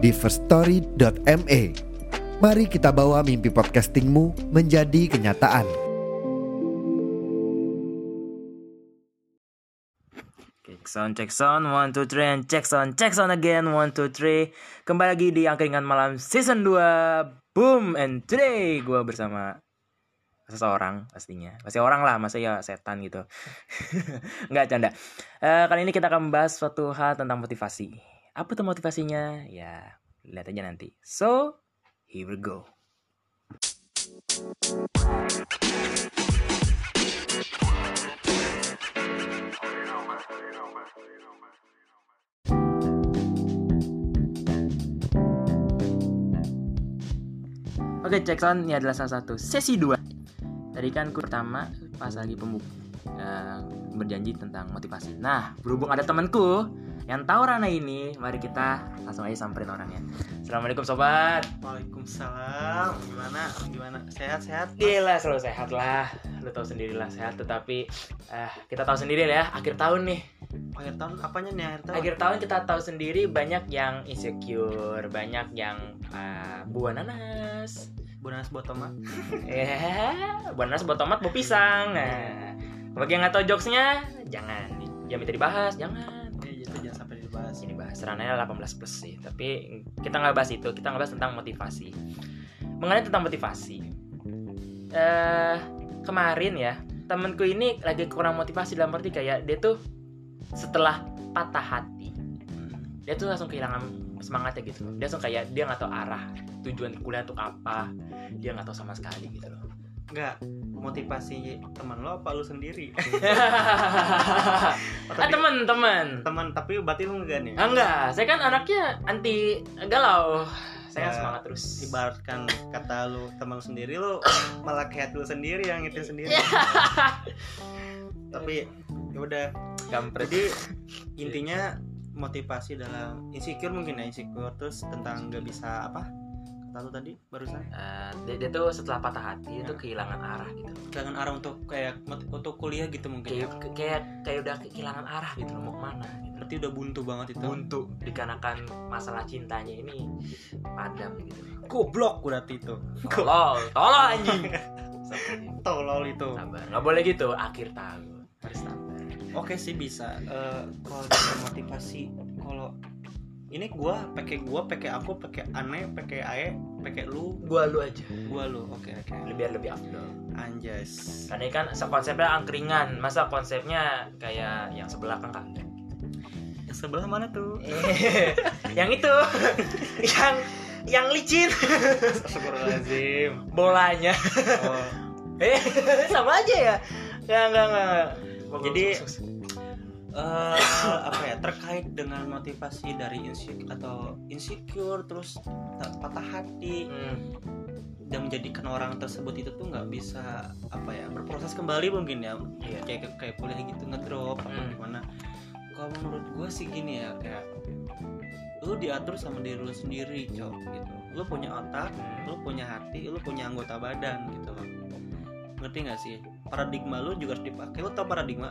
di firststory.me. Mari kita bawa mimpi podcastingmu menjadi kenyataan. Check sound, check sound, one, two, three, and check sound, check sound again, one, two, three. Kembali lagi di Angkringan Malam Season 2, boom, and today gue bersama seseorang pastinya. Pasti orang lah, masa ya setan gitu. Nggak, canda. Eh, kali ini kita akan membahas suatu hal tentang motivasi. Apa tuh motivasinya? Ya, lihat aja nanti. So, here we go. Oke, check sound ini adalah salah satu sesi 2 Tadi kan ku pertama pas lagi pembuka eh, berjanji tentang motivasi. Nah, berhubung ada temanku yang tahu Rana ini, mari kita langsung aja samperin orangnya. Assalamualaikum sobat. Waalaikumsalam. Gimana? Gimana? Sehat-sehat? Gila selalu sehat lah. Lu tahu sendiri lah sehat tetapi eh kita tahu sendiri lah ya akhir tahun nih. Akhir tahun apanya nih akhir tahun? Akhir tahun kita tahu sendiri banyak yang insecure, banyak yang eh, buah nanas. Bonus buat tomat. Eh, buah nanas buat tomat, buah pisang. Nah, bagi yang nggak tahu jokesnya, jangan. Ya minta dibahas, jangan. Dibahas. Ini bahas rananya 18 plus sih, tapi kita nggak bahas itu, kita nggak bahas tentang motivasi. Mengenai tentang motivasi, eh kemarin ya temenku ini lagi kurang motivasi dalam arti kayak dia tuh setelah patah hati, dia tuh langsung kehilangan semangatnya gitu. Dia langsung kayak dia nggak tahu arah tujuan kuliah untuk apa, dia nggak tahu sama sekali gitu loh. Enggak. Motivasi teman lo apa lu sendiri? ah temen-temen Teman tapi berarti lu enggak nih? Ah, enggak, saya kan anaknya anti galau. Saya kan Ya, semangat terus. Ibaratkan kata lu teman lu sendiri lu malah kayak lu sendiri yang itu sendiri. tapi ya udah. Kampret. Jadi intinya motivasi dalam insecure mungkin ya insecure terus tentang nggak bisa apa kata lu tadi barusan Eh, dia, dia tuh setelah patah hati Ya. itu kehilangan arah gitu. kehilangan arah untuk kayak untuk kuliah gitu mungkin ya. Kayak kayak kayak udah kehilangan arah gitu mau ke mana gitu. berarti udah buntu banget itu Buntu dikarenakan masalah cintanya ini padam gitu. goblok berarti itu Tolol, tolol anjing. Tolol itu sabar. Nggak boleh gitu akhir tahun. Harus sabar. oke sih bisa Eh, kalau motivasi kalau ini gua pakai gua pakai aku pakai aneh pakai ae pakai lu Gua lu aja. gua lu oke oke Biar lebih afdol. anjas Karena ini kan konsepnya angkringan, masa konsepnya kayak yang sebelah kan kagak. yang sebelah mana tuh yang itu, yang yang licin Astagfirullahaladzim bolanya. oh, Eh, sama aja ya. Enggak, enggak, enggak. Jadi- eh, apa ya terkait dengan motivasi dari insecure atau insecure terus patah hati Hmm, dan menjadikan orang tersebut itu tuh nggak bisa apa ya berproses kembali mungkin ya. Iya. kayak kayak kuliah gitu ngedrop Hmm. gimana. Kalau menurut gue sih gini ya kayak lu diatur sama diri lu sendiri cok gitu. Lu punya otak lu punya hati lu punya anggota badan gitu loh ngerti nggak sih? Paradigma lu juga harus dipakai. Lu tau paradigma?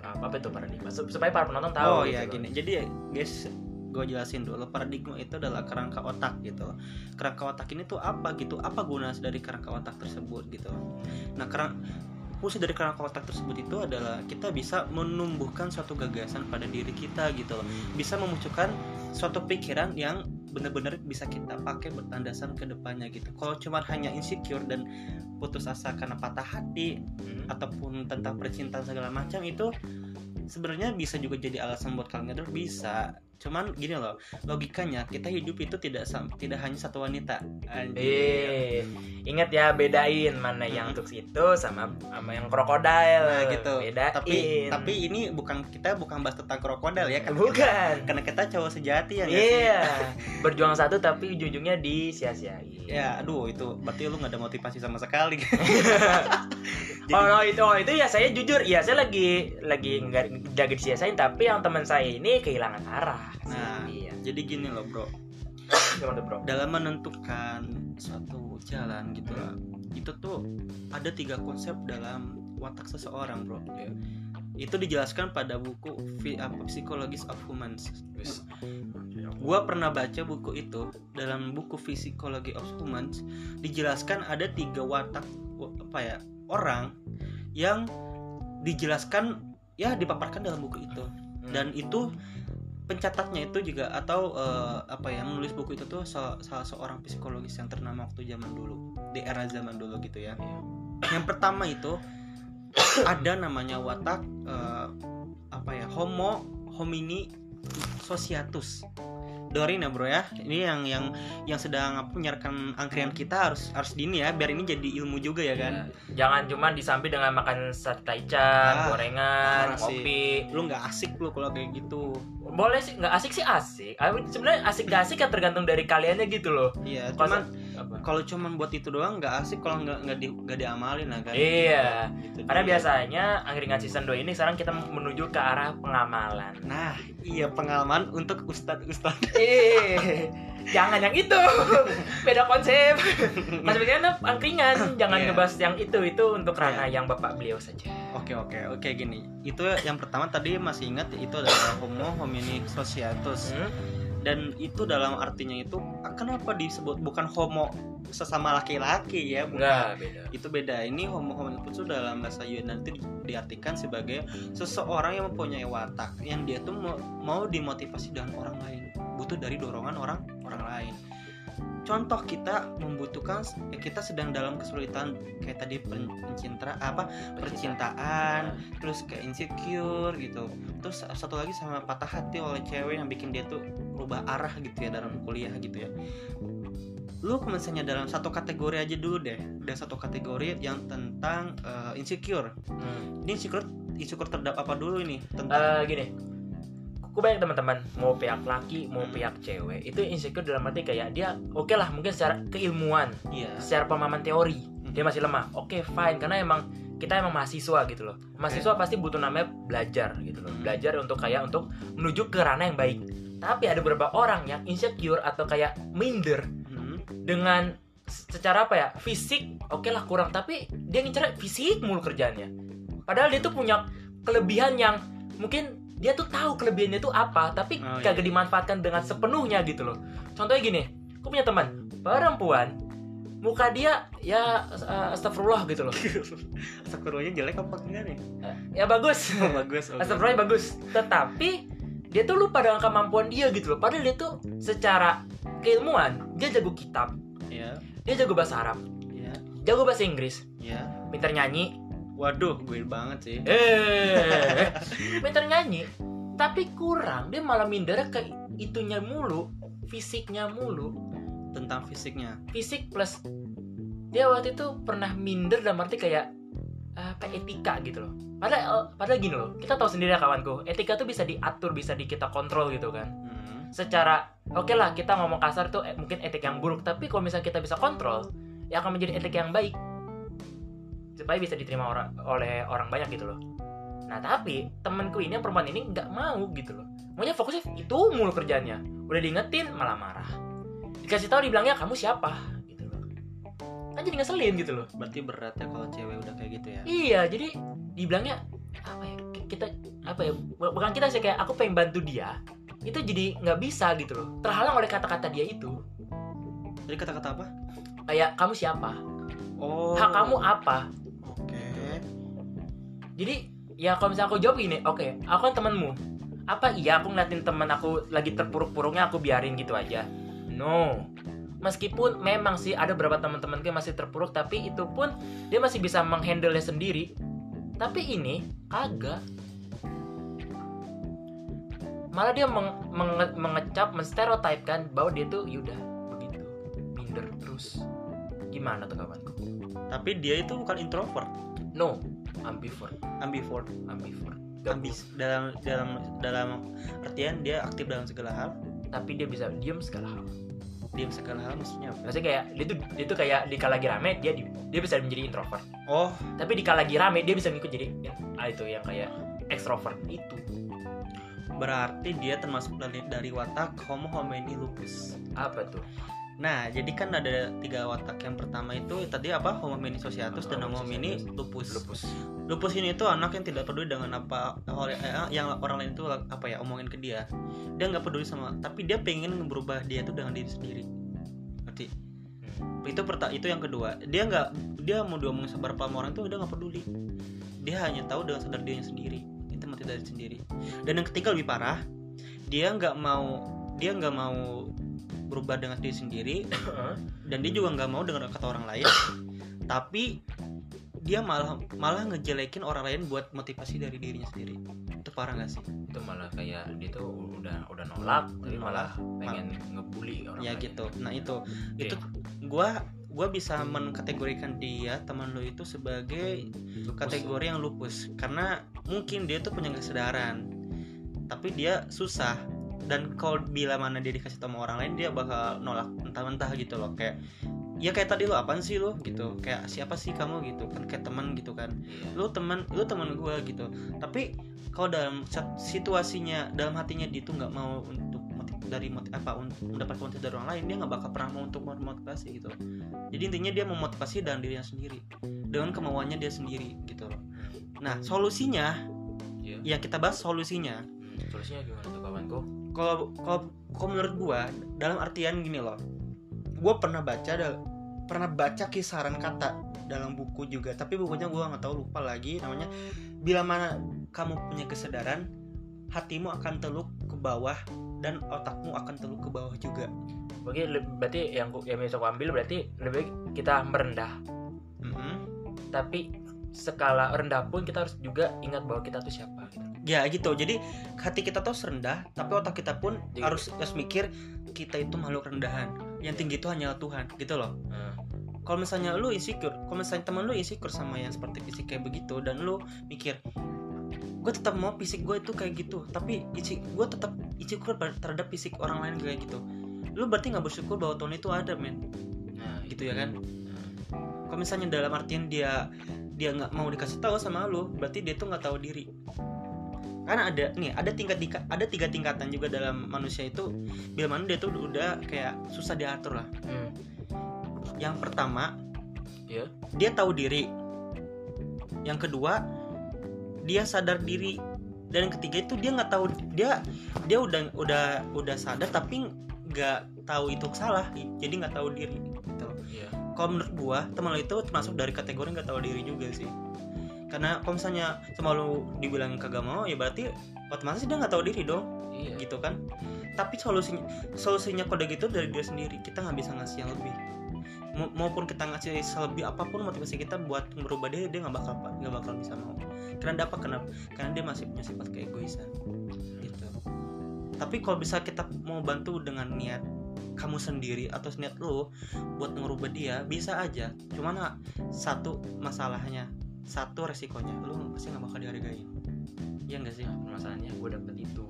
Apa apa itu paradigma? Sup- supaya para penonton tahu oh gitu ya loh. gini. Jadi ya, guys gue jelasin dulu. Paradigma itu adalah kerangka otak gitu loh. kerangka otak ini tuh apa gitu? Apa guna dari kerangka otak tersebut gitu nah kerang fungsi dari kerangka otak tersebut itu adalah kita bisa menumbuhkan suatu gagasan pada diri kita gitu loh. Bisa memunculkan suatu pikiran yang benar-benar bisa kita pakai bertandasan ke depannya gitu. Kalau cuma hanya insecure dan putus asa karena patah hati Hmm. ataupun tentang percintaan segala macam itu sebenarnya bisa juga jadi alasan buat kalian bisa cuman gini loh logikanya kita hidup itu tidak tidak hanya satu wanita Anjir. Eh, ingat ya bedain mana yang untuk itu sama sama yang krokodil. nah gitu Bedain. tapi tapi ini bukan kita bukan bahas tentang krokodil ya karena bukan. kita, karena kita cowok sejati ya? Iya, berjuang satu tapi ujung-ujungnya disia-siain. ya aduh itu berarti lu nggak ada motivasi sama sekali Jadi- oh no, itu oh, itu ya saya jujur ya saya lagi lagi nggak lagi disia-siain tapi yang teman saya ini kehilangan arah. Nah iya. jadi gini loh bro Gimana bro? dalam menentukan suatu jalan gitu lah itu tuh ada tiga konsep dalam watak seseorang bro Iya. itu dijelaskan pada buku Psychologies of Humans gua pernah baca buku itu dalam buku Psychology of Humans dijelaskan ada tiga watak wa- apa ya orang yang dijelaskan ya dipaparkan dalam buku itu Hmm. dan itu pencatatnya itu juga atau eh, apa ya menulis buku itu tuh salah, salah seorang psikologis yang ternama waktu zaman dulu di era zaman dulu gitu ya Iya. yang pertama itu ada namanya watak eh, apa ya homo homini sociatus Dorin ya bro ya ini yang yang yang sedang apa menyiarkan angkringan kita harus harus dini ya biar ini jadi ilmu juga ya kan Iya. Jangan cuma disambi dengan makan sate taichan, Ah, gorengan, kopi. lu nggak asik lu kalau kayak gitu Boleh sih, nggak asik sih asik. Sebenarnya asik gak asik kan tergantung dari kaliannya gitu loh. iya cuman? Kalau cuman buat itu doang nggak asik kalau nggak nggak di, nggak diamalin lah kan Iya. Gitu Karena biasanya angkringan season 2 ini sekarang kita menuju ke arah pengamalan. nah iya pengalaman untuk ustadz ustadz Eh, jangan yang itu. Beda konsep. Mas kan angkringan, jangan Iya. ngebahas yang itu. Itu untuk ranah Iya. yang Bapak beliau saja. Oke oke oke gini itu yang pertama tadi masih ingat itu adalah homo homini sociatus Hmm? Dan itu dalam artinya itu kenapa disebut bukan homo sesama laki-laki ya bukan. Enggak, beda. itu beda ini homo hominikus itu dalam bahasa Yunani itu diartikan sebagai seseorang yang mempunyai watak yang dia tuh mau, mau dimotivasi dengan orang lain butuh dari dorongan orang orang lain contoh kita membutuhkan ya kita sedang dalam kesulitan kayak tadi pen- pencinta apa percintaan terus kayak insecure gitu. Terus satu lagi sama patah hati oleh cewek yang bikin dia tuh berubah arah gitu ya dalam kuliah gitu ya. Lu misalnya dalam satu kategori aja dulu deh. Ada satu kategori yang tentang eh, insecure. Hmm. ini insecure insecure terhadap apa dulu ini? Tentang Eh, gini aku banyak teman-teman mau pihak laki mau Hmm. pihak cewek itu insecure dalam arti kayak dia oke lah mungkin secara keilmuan iya secara pemahaman teori Hmm. dia masih lemah oke fine karena emang kita emang mahasiswa gitu loh mahasiswa pasti butuh namanya belajar gitu loh Hmm. belajar untuk kayak untuk menuju ke ranah yang baik tapi ada beberapa orang yang insecure atau kayak minder Hmm. dengan secara apa ya fisik oke lah kurang tapi dia ngincer fisik mulu kerjaannya padahal dia tuh punya kelebihan yang mungkin dia tuh tahu kelebihannya tuh apa tapi Oh, iya. kagak dimanfaatkan dengan sepenuhnya gitu loh. Contohnya gini aku punya teman perempuan muka dia ya uh, astagfirullah gitu loh. Astagfirullahnya jelek apa enggak nih? Ya bagus. Oh, bagus oke. astagfirullah bagus. tetapi dia tuh lupa dengan kemampuan dia gitu loh. Padahal dia tuh secara keilmuan dia jago kitab. Ya dia jago bahasa Arab. Ya jago bahasa Inggris. Ya pinter nyanyi waduh gue banget sih. Eh. Pinter nyanyi tapi kurang. Dia malah minder ke itunya mulu fisiknya mulu. Tentang fisiknya. Fisik plus dia waktu itu pernah minder dalam arti kayak apa etika gitu loh. Padahal padahal gini loh kita tahu sendiri ya kawanku etika tuh bisa diatur bisa di kita kontrol gitu kan. Hmm. secara oke lah kita ngomong kasar tuh eh, mungkin etik yang buruk. Tapi kalau misalnya kita bisa kontrol ya akan menjadi etik yang baik supaya bisa diterima orang oleh orang banyak gitu loh. Nah tapi temenku ini yang perempuan ini nggak mau gitu loh. Maunya fokusnya itu mulu kerjanya. Udah diingetin malah marah. Dikasih tahu dibilangnya kamu siapa? gitu loh. Kan jadi ngeselin gitu loh. Berarti berat ya kalau cewek udah kayak gitu ya? Iya jadi dibilangnya apa ya? Kita apa ya? Bukan kita sih kayak aku pengen bantu dia itu jadi nggak bisa gitu loh. Terhalang oleh kata-kata dia itu. Jadi kata-kata apa? Kayak kamu siapa? Oh. Hak kamu apa jadi ya kalau misalnya aku jawab gini oke aku kan temanmu. Apa iya aku ngeliatin teman aku lagi terpuruk-puruknya aku biarin gitu aja? No. Meskipun memang sih ada beberapa teman-teman yang masih terpuruk tapi itu pun dia masih bisa menghandle sendiri. Tapi ini kagak. Malah dia meng- menge- mengecap menstereotipkan bahwa dia tuh yaudah begitu. Minder terus. Gimana tuh kawanku tapi dia itu bukan introvert. No ambivert ambivert ambivert ambis dalam dalam dalam artian dia aktif dalam segala hal. Tapi dia bisa diem segala hal. Dia segala hal maksudnya apa? Maksudnya kayak dia tuh dia tuh kayak di kala lagi rame dia di- dia bisa menjadi introvert. Oh. Tapi di kala lagi rame dia bisa ngikut jadi ah, itu yang kayak extrovert itu. Berarti dia termasuk dari, dari watak homo homini lupus. Apa tuh nah jadi kan ada tiga watak. Yang pertama itu tadi apa? Homo homini sociatus dan homo homini lupus. Lupus. Lupus ini tuh anak yang tidak peduli dengan apa eh, yang orang lain itu apa ya omongin ke dia. Dia nggak peduli sama tapi dia pengen berubah dia itu dengan diri sendiri. Ngerti? Hmm. itu perta itu yang kedua. Dia nggak dia mau diomongin sama berapa orang tuh dia nggak peduli. Dia hanya tahu dengan sadar dirinya sendiri. Itu mati dari sendiri. Dan yang ketiga lebih parah dia nggak mau dia nggak mau berubah dengan diri sendiri dan dia juga nggak mau dengar kata orang lain. Tapi dia malah malah ngejelekin orang lain buat motivasi dari dirinya sendiri. Itu parah gak sih? Itu malah kayak dia tuh udah udah nolak tapi malah pengen ngebully orang ya lain. gitu. Nah itu. Oke. itu gua gua bisa mengkategorikan dia teman lo itu sebagai Lupus. kategori yang lupus. Karena mungkin dia tuh punya kesadaran tapi dia susah dan kalau bila mana dia dikasih tahu sama orang lain dia bakal nolak mentah-mentah gitu loh. Kayak ya kayak tadi lo apaan sih lo? Gitu. Kayak siapa sih kamu? Gitu. Kan kayak teman gitu kan. Iya. lu teman lu teman gue gitu. Tapi kalau dalam situasinya dalam hatinya dia tuh nggak mau untuk motiv dari motiv apa un- mendapat motivasi dari orang lain dia nggak bakal pernah mau untuk memotivasi gitu. Jadi intinya dia memotivasi dalam dirinya sendiri. Dengan kemauannya dia sendiri gitu loh. Nah solusinya Iya. yang kita bahas solusinya solusinya gimana tuh kawanku kalau kalau kalau menurut gua dalam artian gini loh gua pernah baca dal- pernah baca kisaran kata dalam buku juga tapi bukunya gua nggak tahu lupa lagi namanya bila mana kamu punya kesadaran hatimu akan teluk ke bawah dan otakmu akan teluk ke bawah juga Oke, le- berarti yang yang bisa aku ambil berarti lebih baik kita merendah Mhm. tapi skala rendah pun kita harus juga ingat bahwa kita tuh siapa gitu. Ya gitu. Jadi hati kita tuh rendah tapi otak kita pun Jadi- harus harus mikir kita itu makhluk rendahan. Yang tinggi itu hanyalah Tuhan gitu loh. Hmm. kalau misalnya lu insecure kalau misalnya teman lu insecure sama yang seperti fisik kayak begitu dan lu mikir gue tetap mau fisik gue itu kayak gitu tapi gue tetap insecure terhadap fisik orang lain kayak gitu. Lu berarti nggak bersyukur bahwa Tuhan itu ada men. Nah, gitu ya kan? Hmm. kalau misalnya dalam artian dia dia nggak mau dikasih tahu sama lu berarti dia tuh nggak tahu diri karena ada nih ada tingkat tingkat ada tiga tingkatan juga dalam manusia itu bila mana dia tuh udah kayak susah diatur lah Hmm. yang pertama Iya. dia tahu diri yang kedua dia sadar diri dan yang ketiga itu dia nggak tahu dia dia udah udah udah sadar tapi nggak tahu itu salah jadi nggak tahu diri gitu Iya. kalau menurut gua teman lo itu termasuk dari kategori nggak tahu diri juga sih karena kalau misalnya sama lu dibilang kagak mau ya berarti otomatis dia nggak tahu diri dong. Iya. gitu kan. Tapi solusinya solusinya kode gitu dari dia sendiri. Kita nggak bisa ngasih yang lebih. Ma- maupun kita ngasih selebih apa pun motivasi kita buat merubah dia dia nggak bakal nggak bakal bisa mau. Karena apa? Kenapa karena dia masih punya sifat keegoisan gitu. Tapi kalau bisa kita mau bantu dengan niat kamu sendiri atau niat lu buat ngerubah dia bisa aja. Cuman satu masalahnya satu resikonya lu pasti nggak bakal dihargain Iya nggak sih? Nah, masalahnya gue dapet itu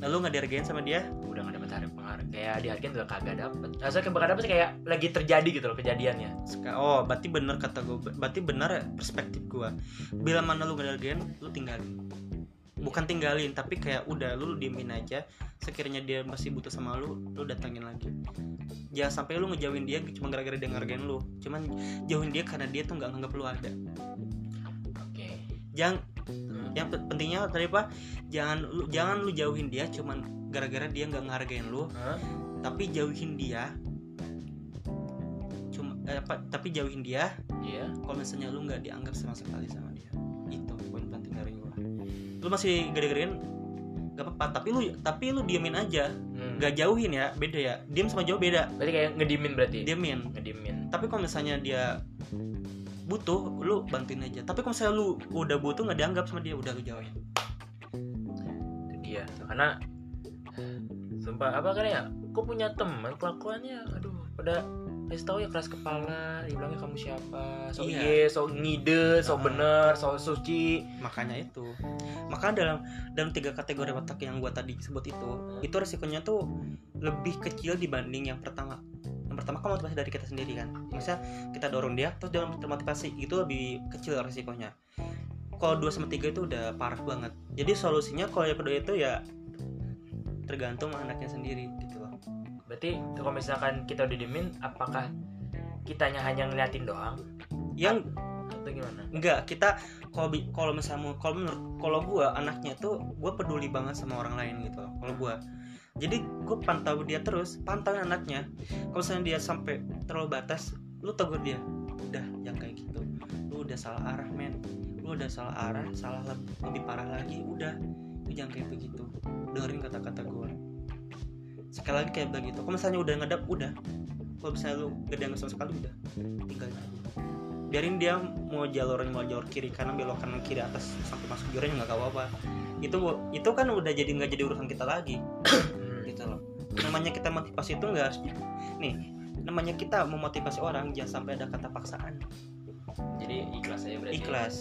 Nah, lu nggak dihargain sama dia? udah gak dapet harga penghargaan kayak dihargain juga kagak dapet rasanya kayak bakal dapet sih kayak lagi terjadi gitu loh kejadiannya Oh, berarti bener kata gue. Berarti bener ya perspektif gue. Bila mana lu gak dihargain, lu tinggalin. Bukan tinggalin, tapi kayak udah lu, diemin aja. Sekiranya dia masih butuh sama lu, lu datangin lagi. Jangan sampai lu ngejauhin dia cuma gara-gara dia ngehargain lu. Cuman jauhin dia karena dia tuh nggak nganggap lu ada. Jangan yang pe- pentingnya tadi apa? Jangan lu jangan lu jauhin dia cuman gara-gara dia nggak ngehargain lu, Hah? tapi jauhin dia. Cuma eh, apa tapi jauhin dia. Iya. Kalau misalnya lu nggak dianggap sama sekali sama dia. Itu poin penting dari gua. Lu masih gede-gedein gak apa-apa. Tapi lu tapi lu diemin aja. Hmm. nggak jauhin ya beda ya. Diem sama jauh beda. Berarti kayak ngedimin berarti? Diemin. Ngedimin. Tapi kalau misalnya dia butuh lu bantuin aja. Tapi kalau misalnya lu udah butuh nggak dianggap sama dia udah lu jauhin. Itu dia karena sumpah apa kan ya kok punya teman kelakuannya aduh pada kasih tahu ya keras kepala dibilangnya kamu siapa so Iya. iya so ngide so Ah. bener so suci. Makanya itu. Maka dalam dalam tiga kategori otak yang gua tadi sebut itu itu resikonya tuh lebih kecil dibanding yang pertama pertama kan motivasi dari kita sendiri kan. Misalnya kita dorong dia terus dia termotivasi. Itu lebih kecil resikonya. Kalau 2 sama 3 itu udah parah banget. Jadi solusinya kalau yang kedua itu ya tergantung anaknya sendiri gitu loh. Berarti kalau misalkan kita udah diemin apakah kitanya hanya ngeliatin doang? Yang atau gimana? Enggak kita kalau misalnya kalau menurut kalau gua anaknya tuh gua peduli banget sama orang lain gitu loh. Kalau gua jadi gue pantau dia terus pantauin anaknya. Kalau misalnya dia sampai terlalu batas lu tegur dia udah yang kayak gitu. Lu udah salah arah men. Lu udah salah arah salah leb- lebih parah lagi udah. Lu jangan kayak begitu. Dengerin kata-kata gue sekali lagi kayak begitu. Kalau misalnya udah ngedap udah. Kalau misalnya lu ada sama sekali udah. Tinggalin aja. Biarin dia mau jalurnya mau jalur kiri kanan belok kanan kiri atas sampai masuk jurang nggak apa-apa. Itu itu kan udah jadi nggak jadi urusan kita lagi. gitu loh. Namanya kita motivasi itu enggak nih namanya kita memotivasi orang jangan sampai ada kata paksaan. Jadi ikhlas aja berarti ikhlas.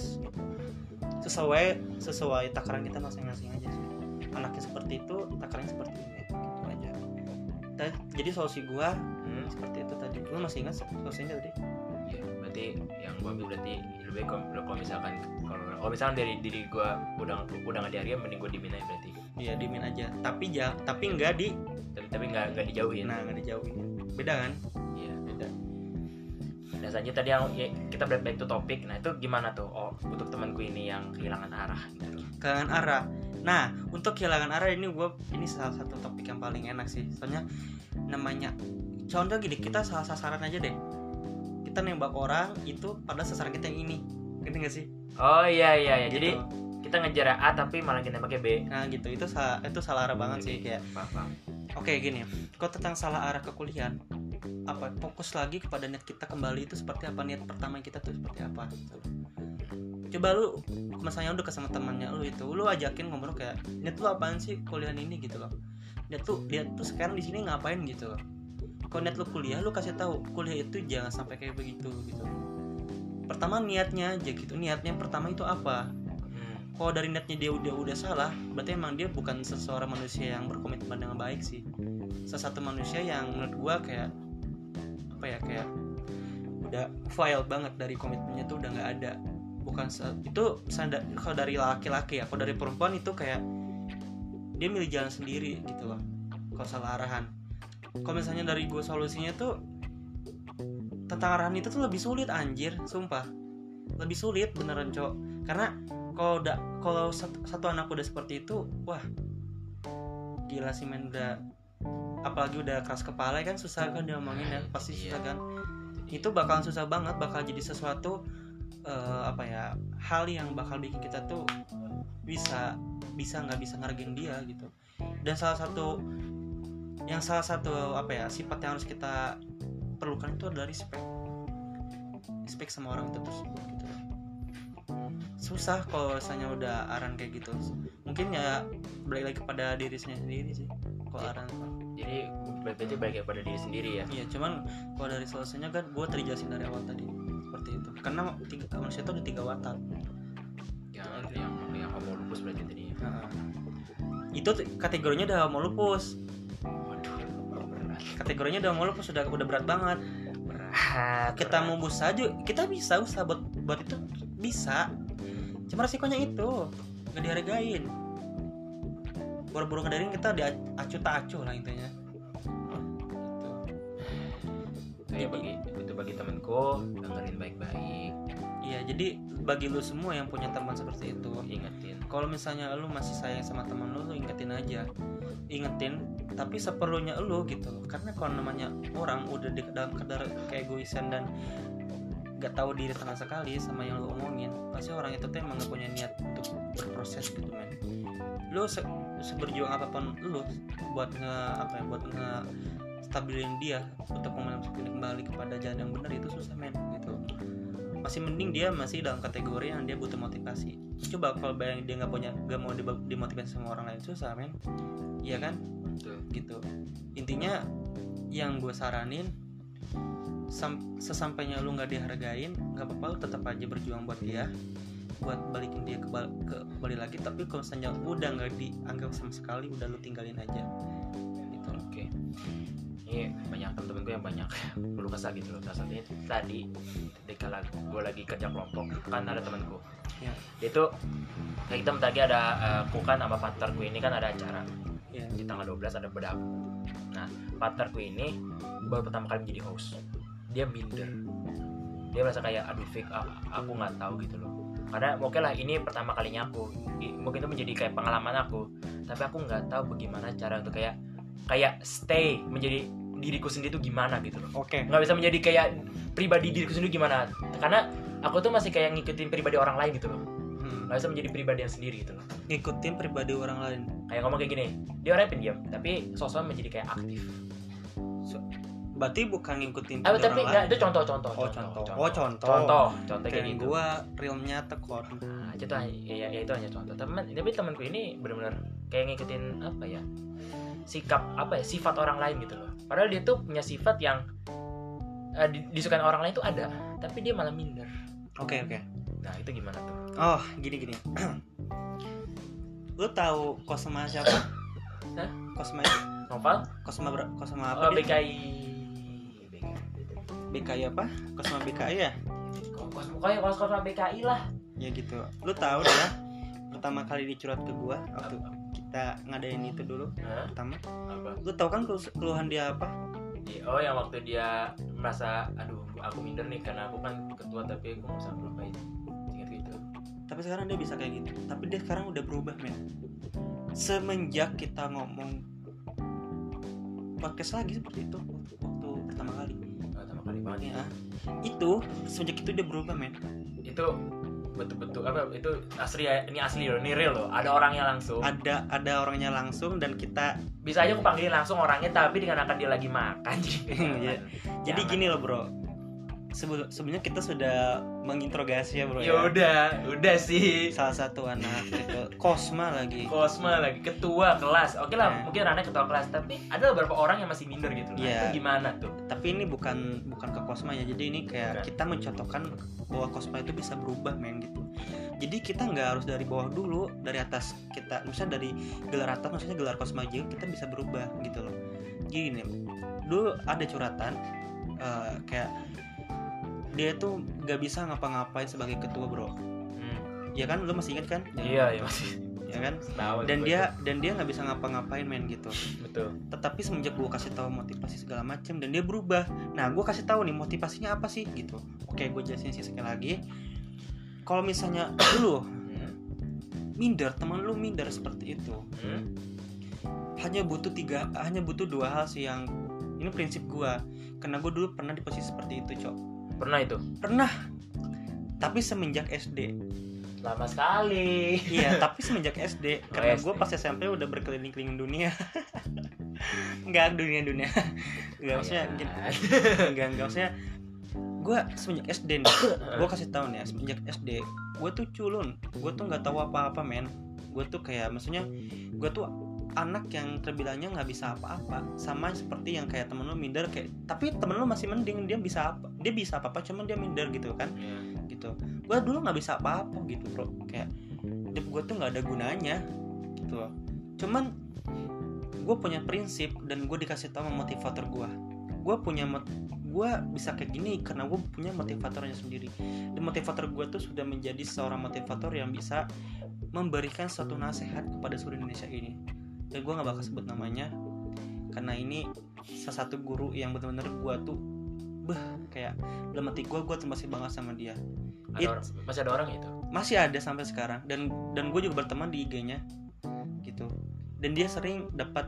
Sesuai sesuai takaran kita masing-masing aja sih. Anaknya seperti itu takarannya seperti ini gitu aja. Dan- jadi solusi gua Hmm. seperti itu tadi. Lu masih ingat solusinya tadi? Iya, berarti yang gua ambil berarti lebih kalau kalau misalkan kalau kalau misalkan dari diri gua udah udah nggak dihargai mending gua dimin aja berarti iya dimin aja. Tapi ja tapi enggak di tapi tapi nggak nggak dijauhin. Nah nggak dijauhin. Beda kan? Iya beda. Dan selanjutnya tadi yang ya, kita balik back to topik nah itu gimana tuh? Oh untuk temanku ini yang kehilangan arah. Gitu kehilangan arah. Nah untuk kehilangan arah ini gue ini salah satu topik yang paling enak sih. Soalnya namanya contoh gini kita salah sasaran aja deh. Kita nembak orang itu pada sasaran kita yang ini. Ngerti gak sih? Oh iya iya iya. Gitu. jadi kita ngejar A tapi malah kita pakai B. Nah gitu. Itu salah itu salah arah banget sih kayak paham, paham. oke gini. Kalau tentang salah arah ke kuliah apa fokus lagi kepada niat kita kembali itu seperti apa? Niat pertama kita tuh seperti apa? Gitu. coba lu misalnya udah kesama temannya lu itu lu ajakin ngobrol kayak niat lu apaan sih kuliah ini? Gitu loh. Niat tuh dia tuh sekarang di sini ngapain gitu loh. Kalau niat lu kuliah lu kasih tahu kuliah itu jangan sampai kayak begitu gitu. Pertama niatnya aja gitu. Niatnya yang pertama itu apa. Kalau dari niatnya dia udah udah salah berarti emang dia bukan seseorang manusia yang berkomitmen dengan baik sih. Satu manusia yang menurut gua kayak apa ya kayak udah fail banget dari komitmennya tuh udah nggak ada. Bukan itu kalau dari laki-laki ya kalau dari perempuan itu kayak dia milih jalan sendiri gitu loh kalau salah arahan. Kalau misalnya dari gue solusinya tuh tentang arahan itu tuh lebih sulit anjir sumpah. Lebih sulit beneran cok karena kalau udah kalau satu, satu anak udah seperti itu wah gila sih men. Udah apalagi udah keras kepala kan susah kan diomongin ya pasti Iya. susah kan. Itu bakalan susah banget bakal jadi sesuatu eh, apa ya hal yang bakal bikin kita tuh bisa bisa nggak bisa ngargain dia gitu. Dan salah satu yang salah satu apa ya sifat yang harus kita perlukan itu adalah respect. Respect sama orang itu tersebut gitu susah kalau misalnya udah aran kayak gitu. Mungkin ya balik lagi kepada diri sendiri sih kalau aran jadi berarti balik pada diri sendiri ya. Iya cuman kalau dari solusinya kan gue terjelasin dari awal tadi seperti itu. Karena tiga, manusia itu ada tiga watak. Yang yang yang homo lupus berarti tadi. Nah, itu kategorinya udah homo lupus. Kategorinya udah homo lupus udah udah berat banget. berat. Kita berat. mau berusaha juga kita bisa usaha buat buat itu bisa cuma resikonya itu nggak dihargain buru-buru ngedarin kita diacu tak acuh lah intinya Gitu. Kayak bagi itu bagi temanku dengerin baik-baik Iya, jadi bagi lu semua yang punya teman seperti itu, ingetin kalau misalnya lu masih sayang sama teman lu, lu ingetin aja. Ingetin, tapi seperlunya lu gitu. Karena kalau namanya orang udah di dalam kadar keegoisan dan gak tahu diri sama sekali sama yang lu omongin, pasti orang itu tuh emang gak punya niat untuk berproses gitu men. Lu se seberjuang apa pun lu buat nge apa ya, buat nge stabilin dia untuk memasukin kembali kepada jalan yang benar itu susah men gitu. Masih mending dia masih dalam kategori yang dia butuh motivasi. Coba kalau bayangin dia nggak punya nggak mau dimotivasi sama orang lain susah men. Iya kan? Betul. gitu. Intinya yang gue saranin sesampainya lu nggak dihargain nggak apa-apa lu tetap aja berjuang buat dia buat balikin dia ke, bal- ke kembali lagi tapi kalau misalnya udah nggak dianggap sama sekali udah lu tinggalin aja gitu Oke. Ini banyak temen-temen gue yang banyak perlu kesah gitu loh. Salah satunya itu tadi ketika gue lagi kerja kelompok kan ada temenku. Dia tuh kayak kita tadi ada uh, kukan sama partner gue ini kan ada acara ya di tanggal 12 ada bedak. Nah, partnerku ini baru pertama kali menjadi host. Dia minder. Dia merasa kayak aduh fake aku nggak tahu gitu loh. Karena oke lah ini pertama kalinya aku. Mungkin itu menjadi kayak pengalaman aku. Tapi aku nggak tahu bagaimana cara untuk kayak kayak stay menjadi diriku sendiri tuh gimana gitu loh. oke Nggak bisa menjadi kayak pribadi diriku sendiri gimana. Karena aku tuh masih kayak ngikutin pribadi orang lain gitu loh. Hmm. Nggak bisa menjadi pribadi yang sendiri gitu loh. ngikutin pribadi orang lain Kayak ngomong kayak gini, dia orangnya pendiam, tapi sosok menjadi kayak aktif. Berarti bukan ngikutin Ah, pribadi tapi orang enggak itu contoh-contoh. oh contoh oh contoh Contoh, contoh kayak gitu. gua real nyata kok Nah, itu hanya ya, ya, itu hanya contoh. Teman, tapi temanku ini benar-benar kayak ngikutin apa ya? Sikap apa ya? Sifat orang lain gitu loh. Padahal dia tuh punya sifat yang eh, di- disukai orang lain tuh ada, tapi dia malah minder. oke oke Nah, itu gimana tuh? Oh, gini gini. Lu tahu Cosma siapa? Hah? Cosma Novel? Cosma Oh, apa dia? BKI. BKI apa? Cosma BKI ya? Kos pokoknya kos kos BKI lah. Ya gitu. Lu tahu dah pertama kali dicurat ke gua waktu kita ngadain itu dulu Hah? pertama. Apa? Lu tahu kan kelu- keluhan dia apa? Oh, yang waktu dia merasa, aduh, aku minder nih karena aku kan ketua tapi aku nggak bisa ngelupain. Ingat gitu. Tapi sekarang dia bisa kayak gitu. Tapi dia sekarang udah berubah, men. Semenjak kita ngomong podcast lagi seperti itu waktu pertama kali. Kali banget. Ya. Itu semenjak itu dia berubah, men. Itu betul-betul apa itu asli ya ini asli loh ini real loh ada orangnya langsung Ada ada orangnya langsung dan kita bisa aja aku panggilin langsung orangnya tapi dengan akan dia lagi makan Iya. Jadi gini loh bro, Sebelum sebelumnya kita sudah menginterogasi ya bro ya ya. udah udah sih Salah satu anak itu Kosma lagi. Kosma lagi ketua kelas oke lah Nah. mungkin Rana ketua kelas tapi ada beberapa orang yang masih minder gitu nah, Iya. itu gimana tuh Tapi ini bukan bukan ke Kosma ya. Jadi ini kayak Bukan. kita mencontohkan bahwa Kosma itu bisa berubah men gitu. Jadi kita nggak harus dari bawah dulu, dari atas kita, misalnya dari gelar atas, maksudnya gelar Kosma juga kita bisa berubah gitu loh. Gini, dulu ada curhatan eh, kayak dia tuh nggak bisa ngapa-ngapain sebagai ketua bro. Hmm. Ya kan, lu masih ingat kan? iya iya masih Ya kan? tahu dan tuh dia dan dia nggak bisa ngapa-ngapain men gitu itu. betul tetapi semenjak gue kasih tahu motivasi segala macem dan dia berubah nah gue kasih tahu nih motivasinya apa sih gitu oke gue jelasin sih sekali lagi kalau misalnya lu Hmm. minder teman lu minder seperti itu Hmm. hanya butuh tiga hanya butuh dua hal sih yang ini prinsip gue karena gue dulu pernah di posisi seperti itu cok pernah itu? Pernah. Tapi semenjak SD lama sekali. Iya tapi semenjak SD Oh, karena gue pas SMP udah berkeliling-keliling dunia. Nggak dunia dunia nggak maksudnya gitu. enggak enggak maksudnya gue semenjak SD nih gue kasih tahu nih ya, semenjak SD gue tuh culun. Gue tuh nggak tahu apa-apa men. Gue tuh kayak maksudnya gue tuh anak yang terbilangnya nggak bisa apa-apa. Sama seperti yang kayak temen lu minder kayak tapi temen lu masih mending dia bisa apa dia bisa apa-apa cuman dia minder gitu kan. Iya. gitu. Gue dulu nggak bisa apa-apa gitu bro. Kayak hidup gue tuh nggak ada gunanya gitu. Loh cuman gue punya prinsip dan gue dikasih tahu sama motivator gue gue punya mot gue bisa kayak gini karena gue punya motivatornya sendiri. Dan motivator gue tuh sudah menjadi seorang motivator yang bisa memberikan suatu nasihat kepada seluruh Indonesia ini dan gue nggak bakal sebut namanya. Karena ini salah satu guru yang benar-benar gue tuh beh kayak dalam hati gue gue tuh masih bangga sama dia. Ada It- orang- masih ada orang itu masih ada sampai sekarang. Dan dan gue juga berteman di IG-nya gitu. Dan dia sering dapat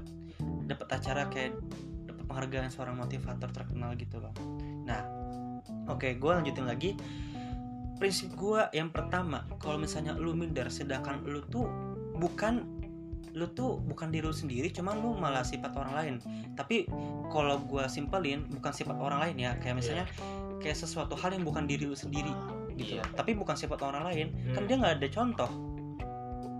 dapat acara kayak dapat penghargaan seorang motivator terkenal gitu loh. Nah oke gue lanjutin lagi. Prinsip gue yang pertama kalau misalnya lu minder sedangkan lu tuh bukan lu tuh bukan diri lu sendiri cuman lu malah sifat orang lain. Tapi kalau gue simpelin bukan sifat orang lain ya. Kayak misalnya kayak sesuatu hal yang bukan diri lu sendiri gitu. Iya. tapi bukan sifat orang lain kan Hmm. dia nggak ada contoh.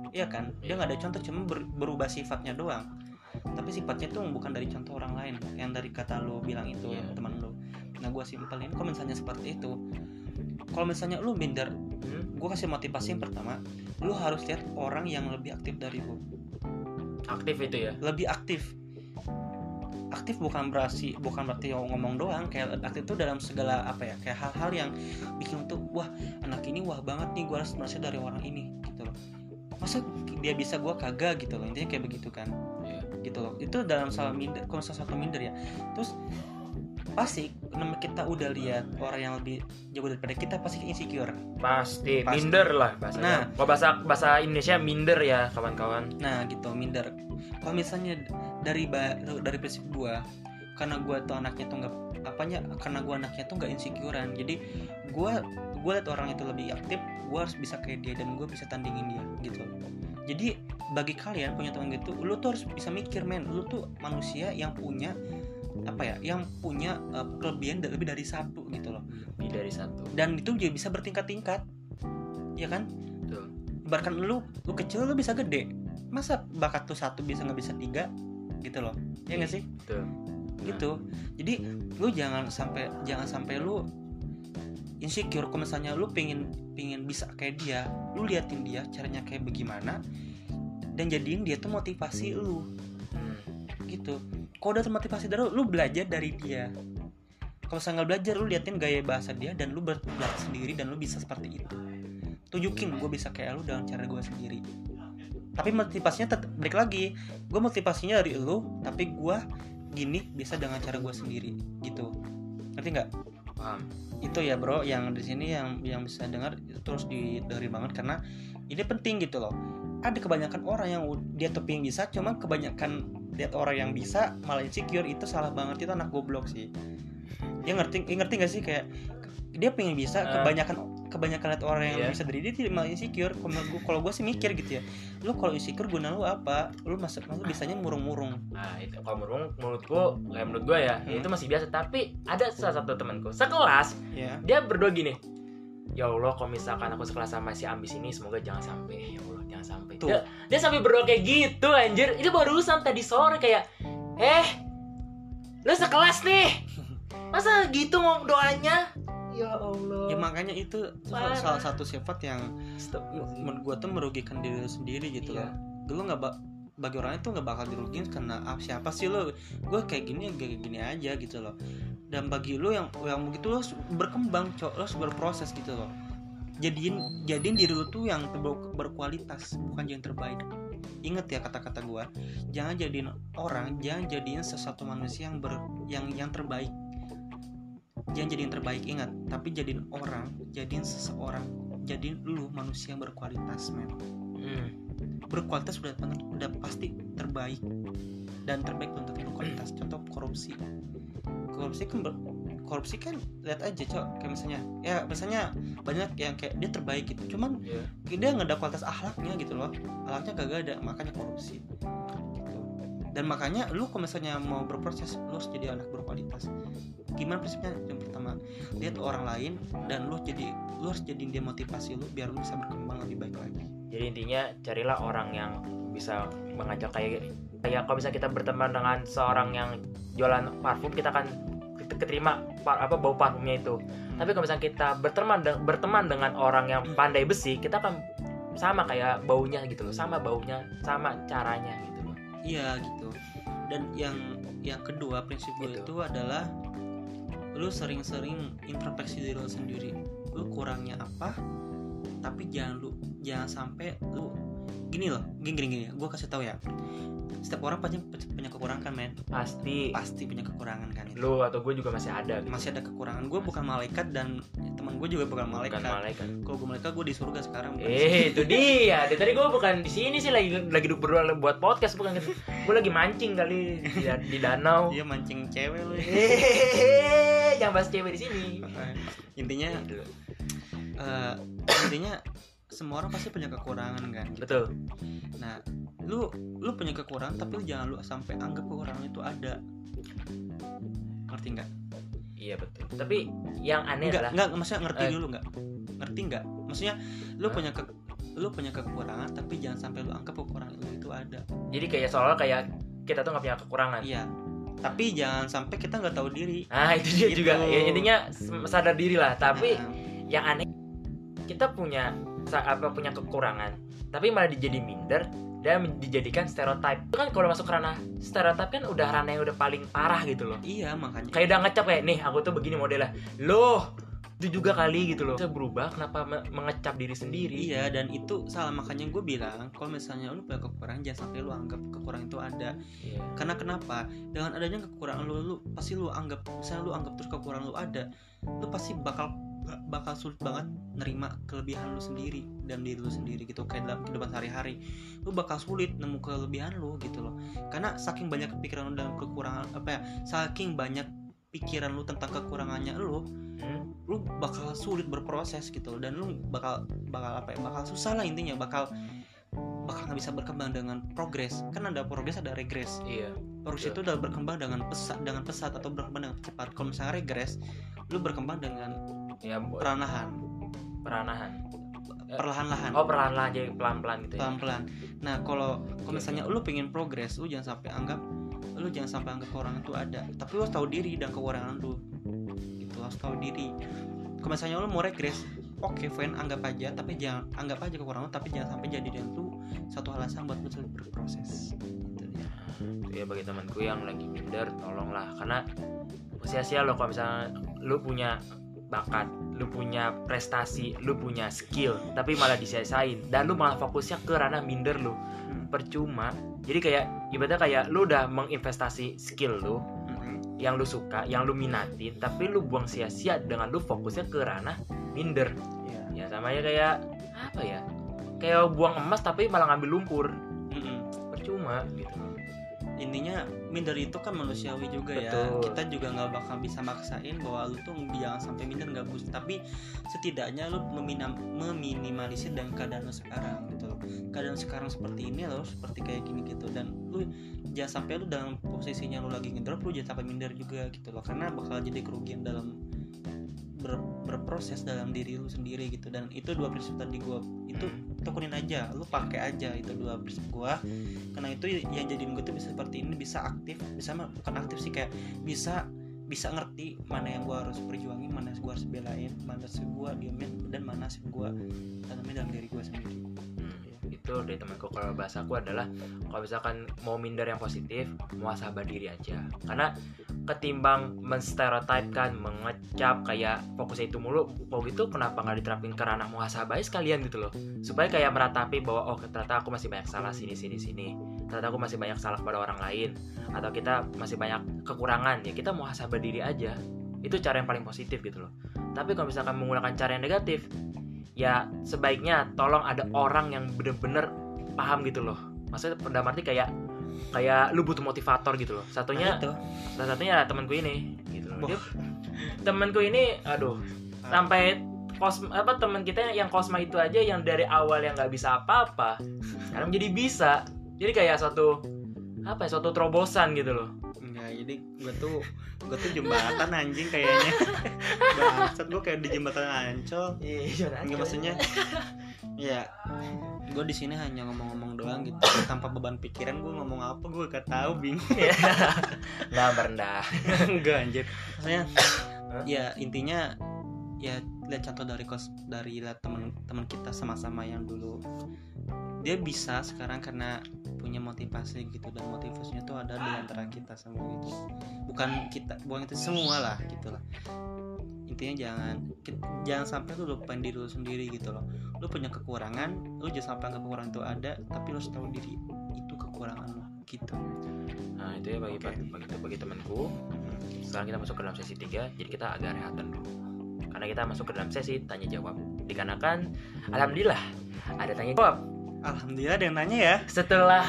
Iya kan? Dia nggak ada contoh cuma ber- berubah sifatnya doang. Tapi sifatnya tuh bukan dari contoh orang lain. Yang dari kata lo bilang itu Iya. teman lo nah gue simpelin kalau misalnya seperti itu? Kalau misalnya lu minder Hmm? gue kasih motivasi yang pertama lu harus lihat orang yang lebih aktif dari lu aktif itu ya? Lebih aktif. Aktif bukan berarti bukan berarti ngomong doang kayak aktif itu dalam segala apa ya kayak hal-hal yang bikin tuh wah anak ini wah banget nih gue harus belajar dari orang ini gitu loh. Masa dia bisa gue kagak gitu loh. Intinya kayak begitu kan. Iya. gitu loh. Itu dalam salah minder kalau salah satu minder ya. Terus pasti nama kita udah lihat orang yang lebih jauh daripada kita pasti insecure pasti, Pasti. minder lah bahasanya Nah. kalau bahasa bahasa Indonesia minder ya kawan-kawan Nah gitu minder. Kalau misalnya dari ba- dari prinsip gua, karena gua tuh anaknya tuh nggak apanya, karena gua anaknya tuh nggak insecurean. Jadi gua gua liat orang itu lebih aktif, gua harus bisa kayak dia dan gua bisa tandingin dia gitu. Jadi bagi kalian punya teman gitu, lu tuh harus bisa mikir men, lu tuh manusia yang punya apa ya, yang punya uh, kelebihan lebih dari satu gitu loh. lebih dari satu Dan itu juga bisa bertingkat-tingkat, ya kan? Betul. bahkan lu lu kecil lu bisa gede masa bakat tuh satu bisa nggak bisa tiga gitu loh ya nggak sih Betul. gitu jadi lu jangan sampai jangan sampai lu insecure kalau misalnya lu pengen pengen bisa kayak dia lu liatin dia caranya kayak bagaimana dan jadiin dia tuh motivasi lu Hmm. gitu udah termotivasi dari lu, lu belajar dari dia. Kalau misalnya nggak belajar lu liatin gaya bahasa dia dan lu belajar sendiri dan lu bisa seperti itu. Tunjukin gue bisa kayak lu dengan cara gue sendiri. Tapi motivasinya tetap balik lagi. Gue motivasinya dari lu tapi gue gini bisa dengan cara gue sendiri. Gitu. Ngerti nggak? Paham. Itu ya bro. Yang di sini yang yang bisa dengar terus didengerin banget karena ini penting gitu loh. Ada kebanyakan orang yang dia tuh bisa cuma kebanyakan lihat orang yang bisa malah insecure itu salah banget itu anak goblok sih dia ngerti dia ngerti gak sih kayak dia pengen bisa Eh. kebanyakan kebanyakan lihat orang yang Iya. bisa dari dia tidak malah insecure kalau gua kalau gue sih mikir gitu ya lu kalau insecure guna lu apa lu masuk lu bisanya murung-murung Nah itu kalau menurut menurutku kayak menurut gue ya, Hmm. itu masih biasa. Tapi ada salah satu temanku sekelas ya dia berdua gini. Ya Allah, kalau misalkan aku sekelas sama si ambis ini, semoga jangan sampai. Ya Allah, sampai. Tuh. Dia, dia sampai berdoa kayak gitu, anjir. Itu barusan tadi sore kayak, eh, lu sekelas nih. Masa gitu ngomong doanya? Ya Allah. ya makanya itu Parah. salah satu sifat yang menurut gue tuh merugikan diri lu sendiri gitu Iya. loh lu nggak ba- bagi orang itu nggak bakal dirugiin karena ah, siapa sih lo gue kayak gini kayak gini aja gitu loh dan bagi lu yang yang begitu lo berkembang cok lo harus berproses gitu loh jadiin jadiin diri lu tuh yang berkualitas bukan yang terbaik. Inget ya kata-kata gue jangan jadiin orang jangan jadiin sesuatu manusia yang ber yang yang terbaik. Jangan jadiin terbaik ingat. Tapi jadiin orang jadiin seseorang jadiin lu manusia yang berkualitas men Hmm. berkualitas udah udah pasti terbaik. Dan terbaik belum tentu berkualitas contoh korupsi. Korupsi kan ber- korupsi kan lihat aja cok. Kayak misalnya ya misalnya banyak yang kayak dia terbaik gitu. Cuman Iya. dia nggak ada kualitas akhlaknya gitu loh. Akhlaknya kagak ada makanya korupsi. Gitu dan makanya lu kalau misalnya mau berproses lu harus jadi anak berkualitas. Gimana prinsipnya? Yang pertama lihat orang lain dan lu jadi lu harus jadiin dia motivasi lu biar lu bisa berkembang lebih baik lagi. Jadi intinya carilah orang yang bisa mengajak kayak kayak kalau bisa kita berteman dengan seorang yang jualan parfum kita akan keterima par- apa bau parfumnya itu. Tapi kalau misalnya kita berteman de- berteman dengan orang yang pandai besi, kita akan sama kayak baunya gitu loh, sama baunya, sama caranya gitu loh. Iya gitu. Dan yang yang kedua prinsip gue Gitu. itu adalah lu sering-sering introspeksi diri lu sendiri. Lu kurangnya apa? Tapi jangan lu jangan sampai lu gini loh, gini gini, gini. gue kasih tahu ya. Setiap orang pasti punya kekurangan men, Pasti pasti punya kekurangan kan itu. lu atau gue juga masih ada gitu. Masih ada kekurangan. Gue bukan malaikat dan teman gue juga bukan malaikat. Bukan malaikat. Kalau gue malaikat gue di surga sekarang. Eh, itu dia. Dari tadi gue bukan di sini sih lagi lagi duduk berdua buat podcast bukan gitu. Gue lagi mancing kali di, di danau. Dia mancing cewek lu. ya. Hehehe, jangan bahas cewek di sini. Intinya eh, intinya semua orang pasti punya kekurangan kan Betul. nah lu lu punya kekurangan tapi lu jangan lu sampai anggap kekurangan itu ada. Ngerti nggak? Iya betul. Tapi yang aneh nggak adalah nggak maksudnya ngerti Eh. dulu nggak? Ngerti nggak? Maksudnya lu Hah? punya ke lu punya kekurangan tapi jangan sampai lu anggap kekurangan lu itu ada. Jadi kayak soalnya kayak kita tuh nggak punya kekurangan. Iya. Tapi jangan sampai kita nggak tahu diri. Nah itu dia Gitu. juga. Ya, intinya sadar diri lah. Tapi Nah, yang aneh kita punya apa punya kekurangan. Tapi malah dijadi minder dan dijadikan stereotype. Itu kan kalau masuk ranah stereotype kan udah ranah yang udah paling parah gitu loh. Iya makanya. Kayak udah ngecap kayak nih aku tuh begini modelnya. Loh itu juga kali gitu loh. Bisa berubah kenapa me- mengecap diri sendiri. Iya dan itu salah. Makanya gue bilang kalau misalnya lu punya kekurangan jangan sampai lu anggap kekurangan itu ada. Iya. karena kenapa? Dengan adanya kekurangan lu lu pasti lu anggap misalnya lu anggap terus kekurangan lu ada lu pasti bakal bakal sulit banget nerima kelebihan lu sendiri dan diri lu sendiri gitu kayak dalam kehidupan sehari-hari. Lu bakal sulit nemu kelebihan lu gitu loh. Karena saking banyak pikiran lu dan kekurangan apa ya saking banyak pikiran lu tentang kekurangannya lu Hmm? lu bakal sulit berproses gitu loh. Dan lu bakal bakal apa ya bakal susah lah intinya bakal bakal nggak bisa berkembang dengan progres. Kan ada progres ada regres iya. Progres itu udah berkembang dengan pesat dengan pesat atau berkembang dengan cepat. Kalau misalnya regres lu berkembang dengan ya peranahan. Peranahan. Eh, perlahan-lahan. Oh perlahan-lahan jadi pelan-pelan gitu ya? Pelan-pelan. Nah kalau kalau misalnya lu pengen progres lu jangan sampai anggap lu jangan sampai anggap kekurangan itu ada. Tapi lu harus tahu diri dan kekurangan lu. Gitu harus tahu diri. Kalau misalnya lu mau regres oke fine anggap aja. Tapi jangan anggap aja kekurangan lu tapi jangan sampai jadi dan itu satu alasan buat lu berproses. Gitu ya. Ya bagi temanku yang lagi minder tolonglah. Karena sia-sia loh kalau misalnya lu punya bakat lu punya prestasi lu punya skill tapi malah disia-siain dan lu malah fokusnya ke ranah minder lu Hmm. percuma jadi kayak ibaratnya kayak lu udah menginvestasi skill lu Mm-mm. yang lu suka yang lu minatin tapi lu buang sia-sia dengan lu fokusnya ke ranah minder Iya. ya sama aja kayak apa ya kayak buang emas tapi malah ngambil lumpur Mm-mm. percuma gitu intinya minder itu kan manusiawi juga ya. Betul. kita juga nggak bakal bisa maksain bahwa lu tuh jangan sampai minder nggak bus tapi setidaknya lu meminam, meminimalisir dengan keadaan lu sekarang gitu loh. Keadaan sekarang seperti ini lo seperti kayak gini gitu. Dan lu jangan sampai lu dalam posisinya lu lagi ngedrop lu jangan sampai minder juga gitu loh. Karena bakal jadi kerugian dalam ber- berproses dalam diri lu sendiri gitu. Dan itu dua prinsip tadi gua itu tekunin aja lu pakai aja itu dua prinsip gua. Karena itu yang jadiin gue tuh bisa seperti ini bisa aktif bisa bukan aktif sih kayak bisa bisa ngerti mana yang gue harus perjuangin mana yang gue harus belain mana sih gue diemin dan mana sih gue tanamin dalam diri gue sendiri itu dari temanku kalau bahasaku adalah kalau misalkan mau minder yang positif muasabah diri aja. Karena ketimbang menstereotipkan mengecap kayak fokusnya itu mulu kalau gitu kenapa nggak diterapin ke ranah muhasabah sekalian gitu loh. Supaya kayak meratapi bahwa oh ternyata aku masih banyak salah sini sini sini. Ternyata aku masih banyak salah pada orang lain. Atau kita masih banyak kekurangan. Ya kita muhasabah diri aja. Itu cara yang paling positif gitu loh. Tapi kalau misalkan menggunakan cara yang negatif ya sebaiknya tolong ada orang yang bener-bener paham gitu loh. Maksudnya dalam arti kayak kayak lu butuh motivator gitu loh. Satunya Nah, salah satunya temanku ini gitu loh. Dia- temanku ini aduh sampai kos apa teman kita yang kosma itu aja yang dari awal yang nggak bisa apa-apa sekarang jadi bisa. Jadi kayak suatu apa ya suatu terobosan gitu loh. Enggak jadi gue tuh gue tuh jembatan anjing kayaknya. Bangsat gue kayak di jembatan ancol. Iya Enggak maksudnya ya gue di sini hanya ngomong-ngomong doang gitu. Tanpa beban pikiran gue ngomong apa gue gak tahu bingung. Nggak merendah enggak anjir. Maksudnya ya intinya ya lihat contoh dari kos dari lihat teman-teman kita sama-sama yang dulu. Dia bisa sekarang karena punya motivasi gitu dan motivasinya tuh ada di antara kita semua gitu. Bukan kita bukan kita semua lah gitu lah. Intinya jangan jangan sampai lu lupain diri lu sendiri gitu loh. Lu punya kekurangan lu jangan sampai kekurangan itu ada tapi lu harus tahu diri itu kekurangan lu gitu. Nah itu ya bagi Oke. bagi bagi temanku. Sekarang kita masuk ke dalam sesi 3 jadi kita agak rehatan dulu karena kita masuk ke dalam sesi tanya jawab. Dikarenakan alhamdulillah ada tanya jawab. Alhamdulillah ada yang nanya ya. Setelah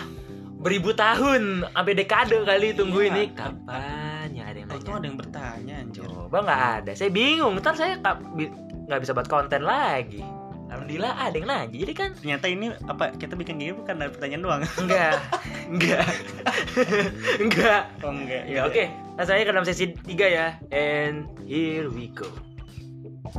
beribu tahun sampai dekade kali tunggu Iya. ini. Kapan ya ada yang nanya? ada yang bertanya anjir. Coba nggak ada. Saya bingung. Ntar saya nggak bisa buat konten lagi. Alhamdulillah ada yang nanya. Jadi kan ternyata ini apa kita bikin gini bukan dari pertanyaan doang? Enggak enggak enggak oh enggak ya oke. Langsung aja ke dalam sesi 3 ya. And here we go Oke,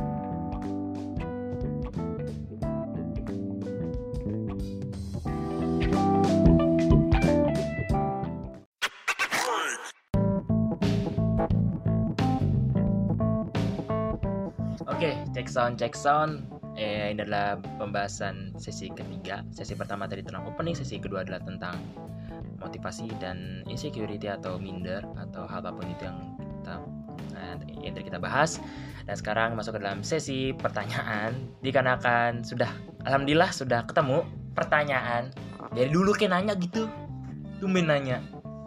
okay, cek sound, cek sound. Eh, ini adalah pembahasan sesi ketiga. Sesi pertama tadi tentang opening, sesi kedua adalah tentang motivasi dan insecurity atau minder atau hal apa pun itu yang yang tadi kita bahas. Dan sekarang masuk ke dalam sesi pertanyaan. Dikarenakan sudah, alhamdulillah sudah ketemu pertanyaan dari dulu kayak nanya gitu, tumben nanya.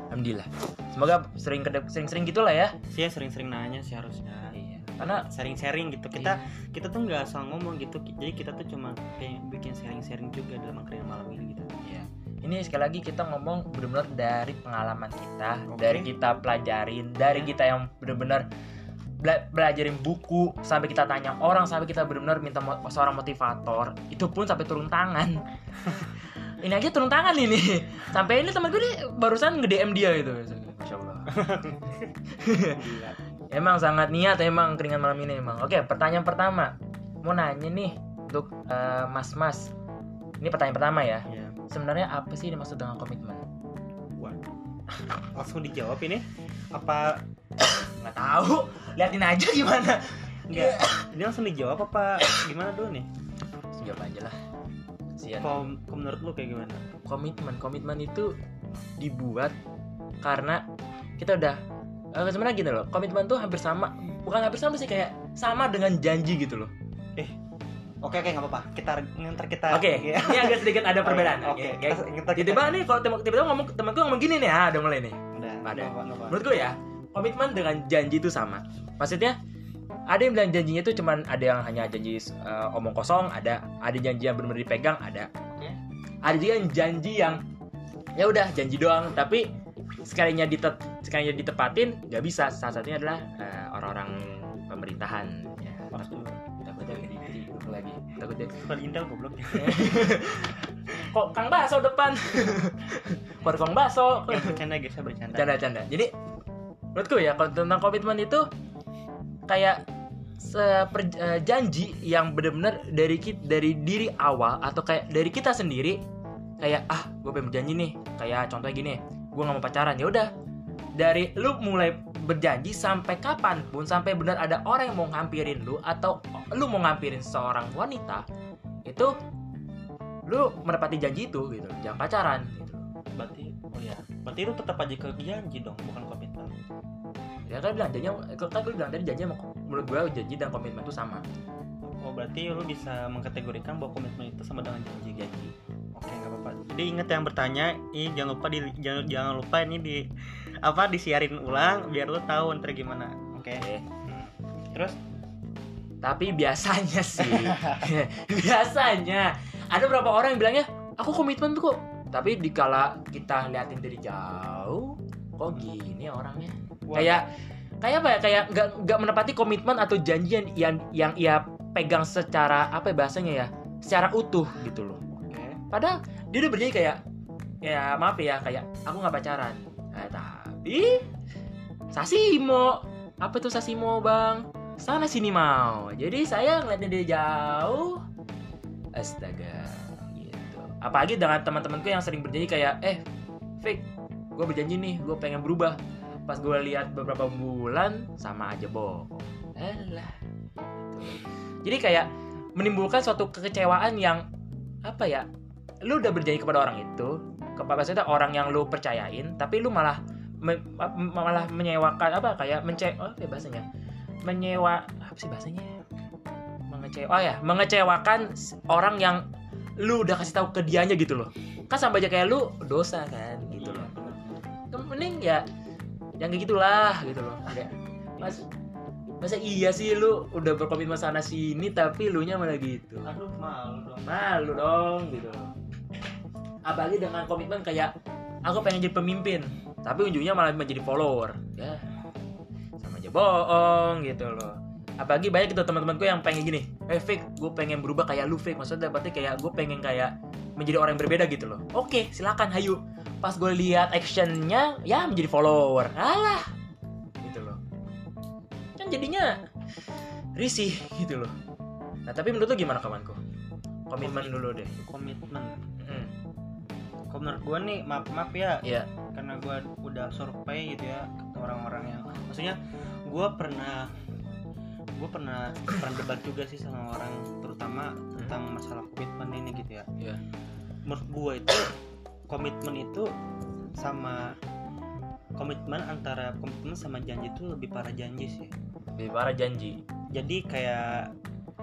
Alhamdulillah. Semoga sering sering-sering gitulah ya. Sih sering-sering nanya sih harusnya. Iya. Karena sharing-sharing gitu kita kita tuh nggak asal ngomong gitu jadi kita tuh cuma kayak bikin sharing-sharing juga dalam angkringan malam ini gitu Iya. Ini sekali lagi kita ngomong benar-benar dari pengalaman kita, Oke. dari kita pelajarin, dari Ya. kita yang benar-benar bela- belajarin buku sampai kita tanya orang sampai kita benar-benar minta mo- seorang motivator. Itu pun sampai turun tangan. Ini aja turun tangan ini. Sampai ini temen gue nih barusan nge DM dia gitu. Masya allah. Emang sangat niat emang keringan malam ini emang. Oke pertanyaan pertama. Mau nanya nih untuk eh, mas-mas. Ini pertanyaan pertama ya. Ya sebenarnya apa sih yang dimaksud dengan komitmen langsung dijawab ini. Apa? Nggak tahu. Liatin aja gimana. Enggak ini langsung dijawab apa gimana dulu nih? Jawab aja lah. Sian. kalau menurut lu kayak gimana? Komitmen komitmen itu dibuat karena kita udah eh, sebenarnya gini loh komitmen tuh hampir sama. Bukan hampir sama sih kayak sama dengan janji gitu loh oke oke nggak apa-apa. Kita ntar kita. Oke ya. ini agak sedikit ada perbedaan. Oke Oke, kita- oke. ntar kita- tiba-tiba nih kalau tiba-tiba ngomong temanku ngomong gini nih ah udah mulai nih. Udah Ada. menurut gue ya komitmen dengan janji itu sama. Maksudnya ada yang bilang janjinya itu cuman ada yang hanya janji eh, omong kosong ada. Ada janji yang benar-benar dipegang ada. Oke. ada juga yang janji yang ya udah janji doang. Tapi sekalinya ditet sekalinya ditepatin nggak bisa. Salah satunya adalah eh, orang-orang pemerintahan. Ya lagi. Takutnya. Kalau Intel goblok. Kok kang baso depan? Kang baso Ya, bercanda guys saya bercanda. Canda-canda jadi menurutku ya kalau tentang komitmen itu kayak seper, eh, janji yang benar-benar dari ki- dari diri awal atau kayak dari kita sendiri kayak ah gue pengen berjanji nih. Kayak contohnya gini gue nggak mau pacaran. Ya udah dari lu mulai berjanji sampai kapan pun sampai benar ada orang yang mau ngampirin lu atau lu mau ngampirin seorang wanita itu lu menepati janji itu gitu jangan pacaran gitu. Berarti oh ya berarti lu tetap aja ke janji dong bukan komitmen. Ya kan bilang janji kan gue bilang tadi janji menurut gue janji dan komitmen itu sama. Oh berarti lu bisa mengkategorikan bahwa komitmen itu sama dengan janji janji oke nggak apa-apa. Jadi ingat yang bertanya ini jangan lupa di jangan jangan lupa ini di apa disiarin ulang biar lu tahu ntar gimana. Oke. Oke. terus? Tapi biasanya sih biasanya ada beberapa orang yang bilangnya aku komitmen tuh kok. Tapi dikala kita liatin dari jauh kok gini orangnya? Kayak kayak apa ya? Kayak nggak nggak menepati komitmen atau janji yang yang, yang ia pegang secara apa ya bahasanya ya? Secara utuh gitu loh. Oke. Padahal dia udah berjanji kayak ya maaf ya kayak aku nggak pacaran. Nah, tapi Sasimo apa tuh Sasimo bang? Sana sini mau. Jadi saya ngeliatnya dia jauh. Astaga gitu. Apalagi dengan teman-temanku yang sering berjanji kayak eh fake gue berjanji nih gue pengen berubah pas gue lihat beberapa bulan sama aja bohong Alah. Gitu. jadi kayak menimbulkan suatu kekecewaan yang apa ya lu udah berjanji kepada orang itu kepada maksudnya orang yang lu percayain tapi lu malah me- ma- malah menyewakan apa kayak mence oh apa ya bahasanya. Menyewa apa sih bahasanya? Mengecewa oh ya mengecewakan orang yang lu udah kasih tahu ke dianya gitu loh. Kan sama aja kayak lu dosa kan gitu loh. Mending ya yang kayak gitulah gitu loh Kayak, mas masa iya sih lu udah berkomitmen sana sini tapi lu nya malah gitu? Aduh malu dong. Malu dong gitu apalagi dengan komitmen kayak aku pengen jadi pemimpin tapi ujungnya malah menjadi follower. Ya. Sama aja bohong gitu loh. Apalagi banyak gitu teman-temanku yang pengen gini eh fake gue pengen berubah kayak lu fake maksudnya berarti kayak gue pengen kayak menjadi orang yang berbeda gitu loh. Oke silakan hayu. Pas gue lihat actionnya ya menjadi follower. Alah. Gitu loh. Kan jadinya risih gitu loh. Nah tapi menurut lu gimana kawanku? Komitmen dulu deh. Komitmen kalau menurut gue nih maaf maaf ya. Iya. karena gue udah survei gitu ya ke orang-orang yang maksudnya gue pernah gue pernah pernah debat juga sih sama orang terutama tentang masalah komitmen ini gitu ya. Iya. menurut gue itu komitmen itu sama komitmen antara komitmen sama janji itu lebih parah janji sih. Lebih parah janji. jadi kayak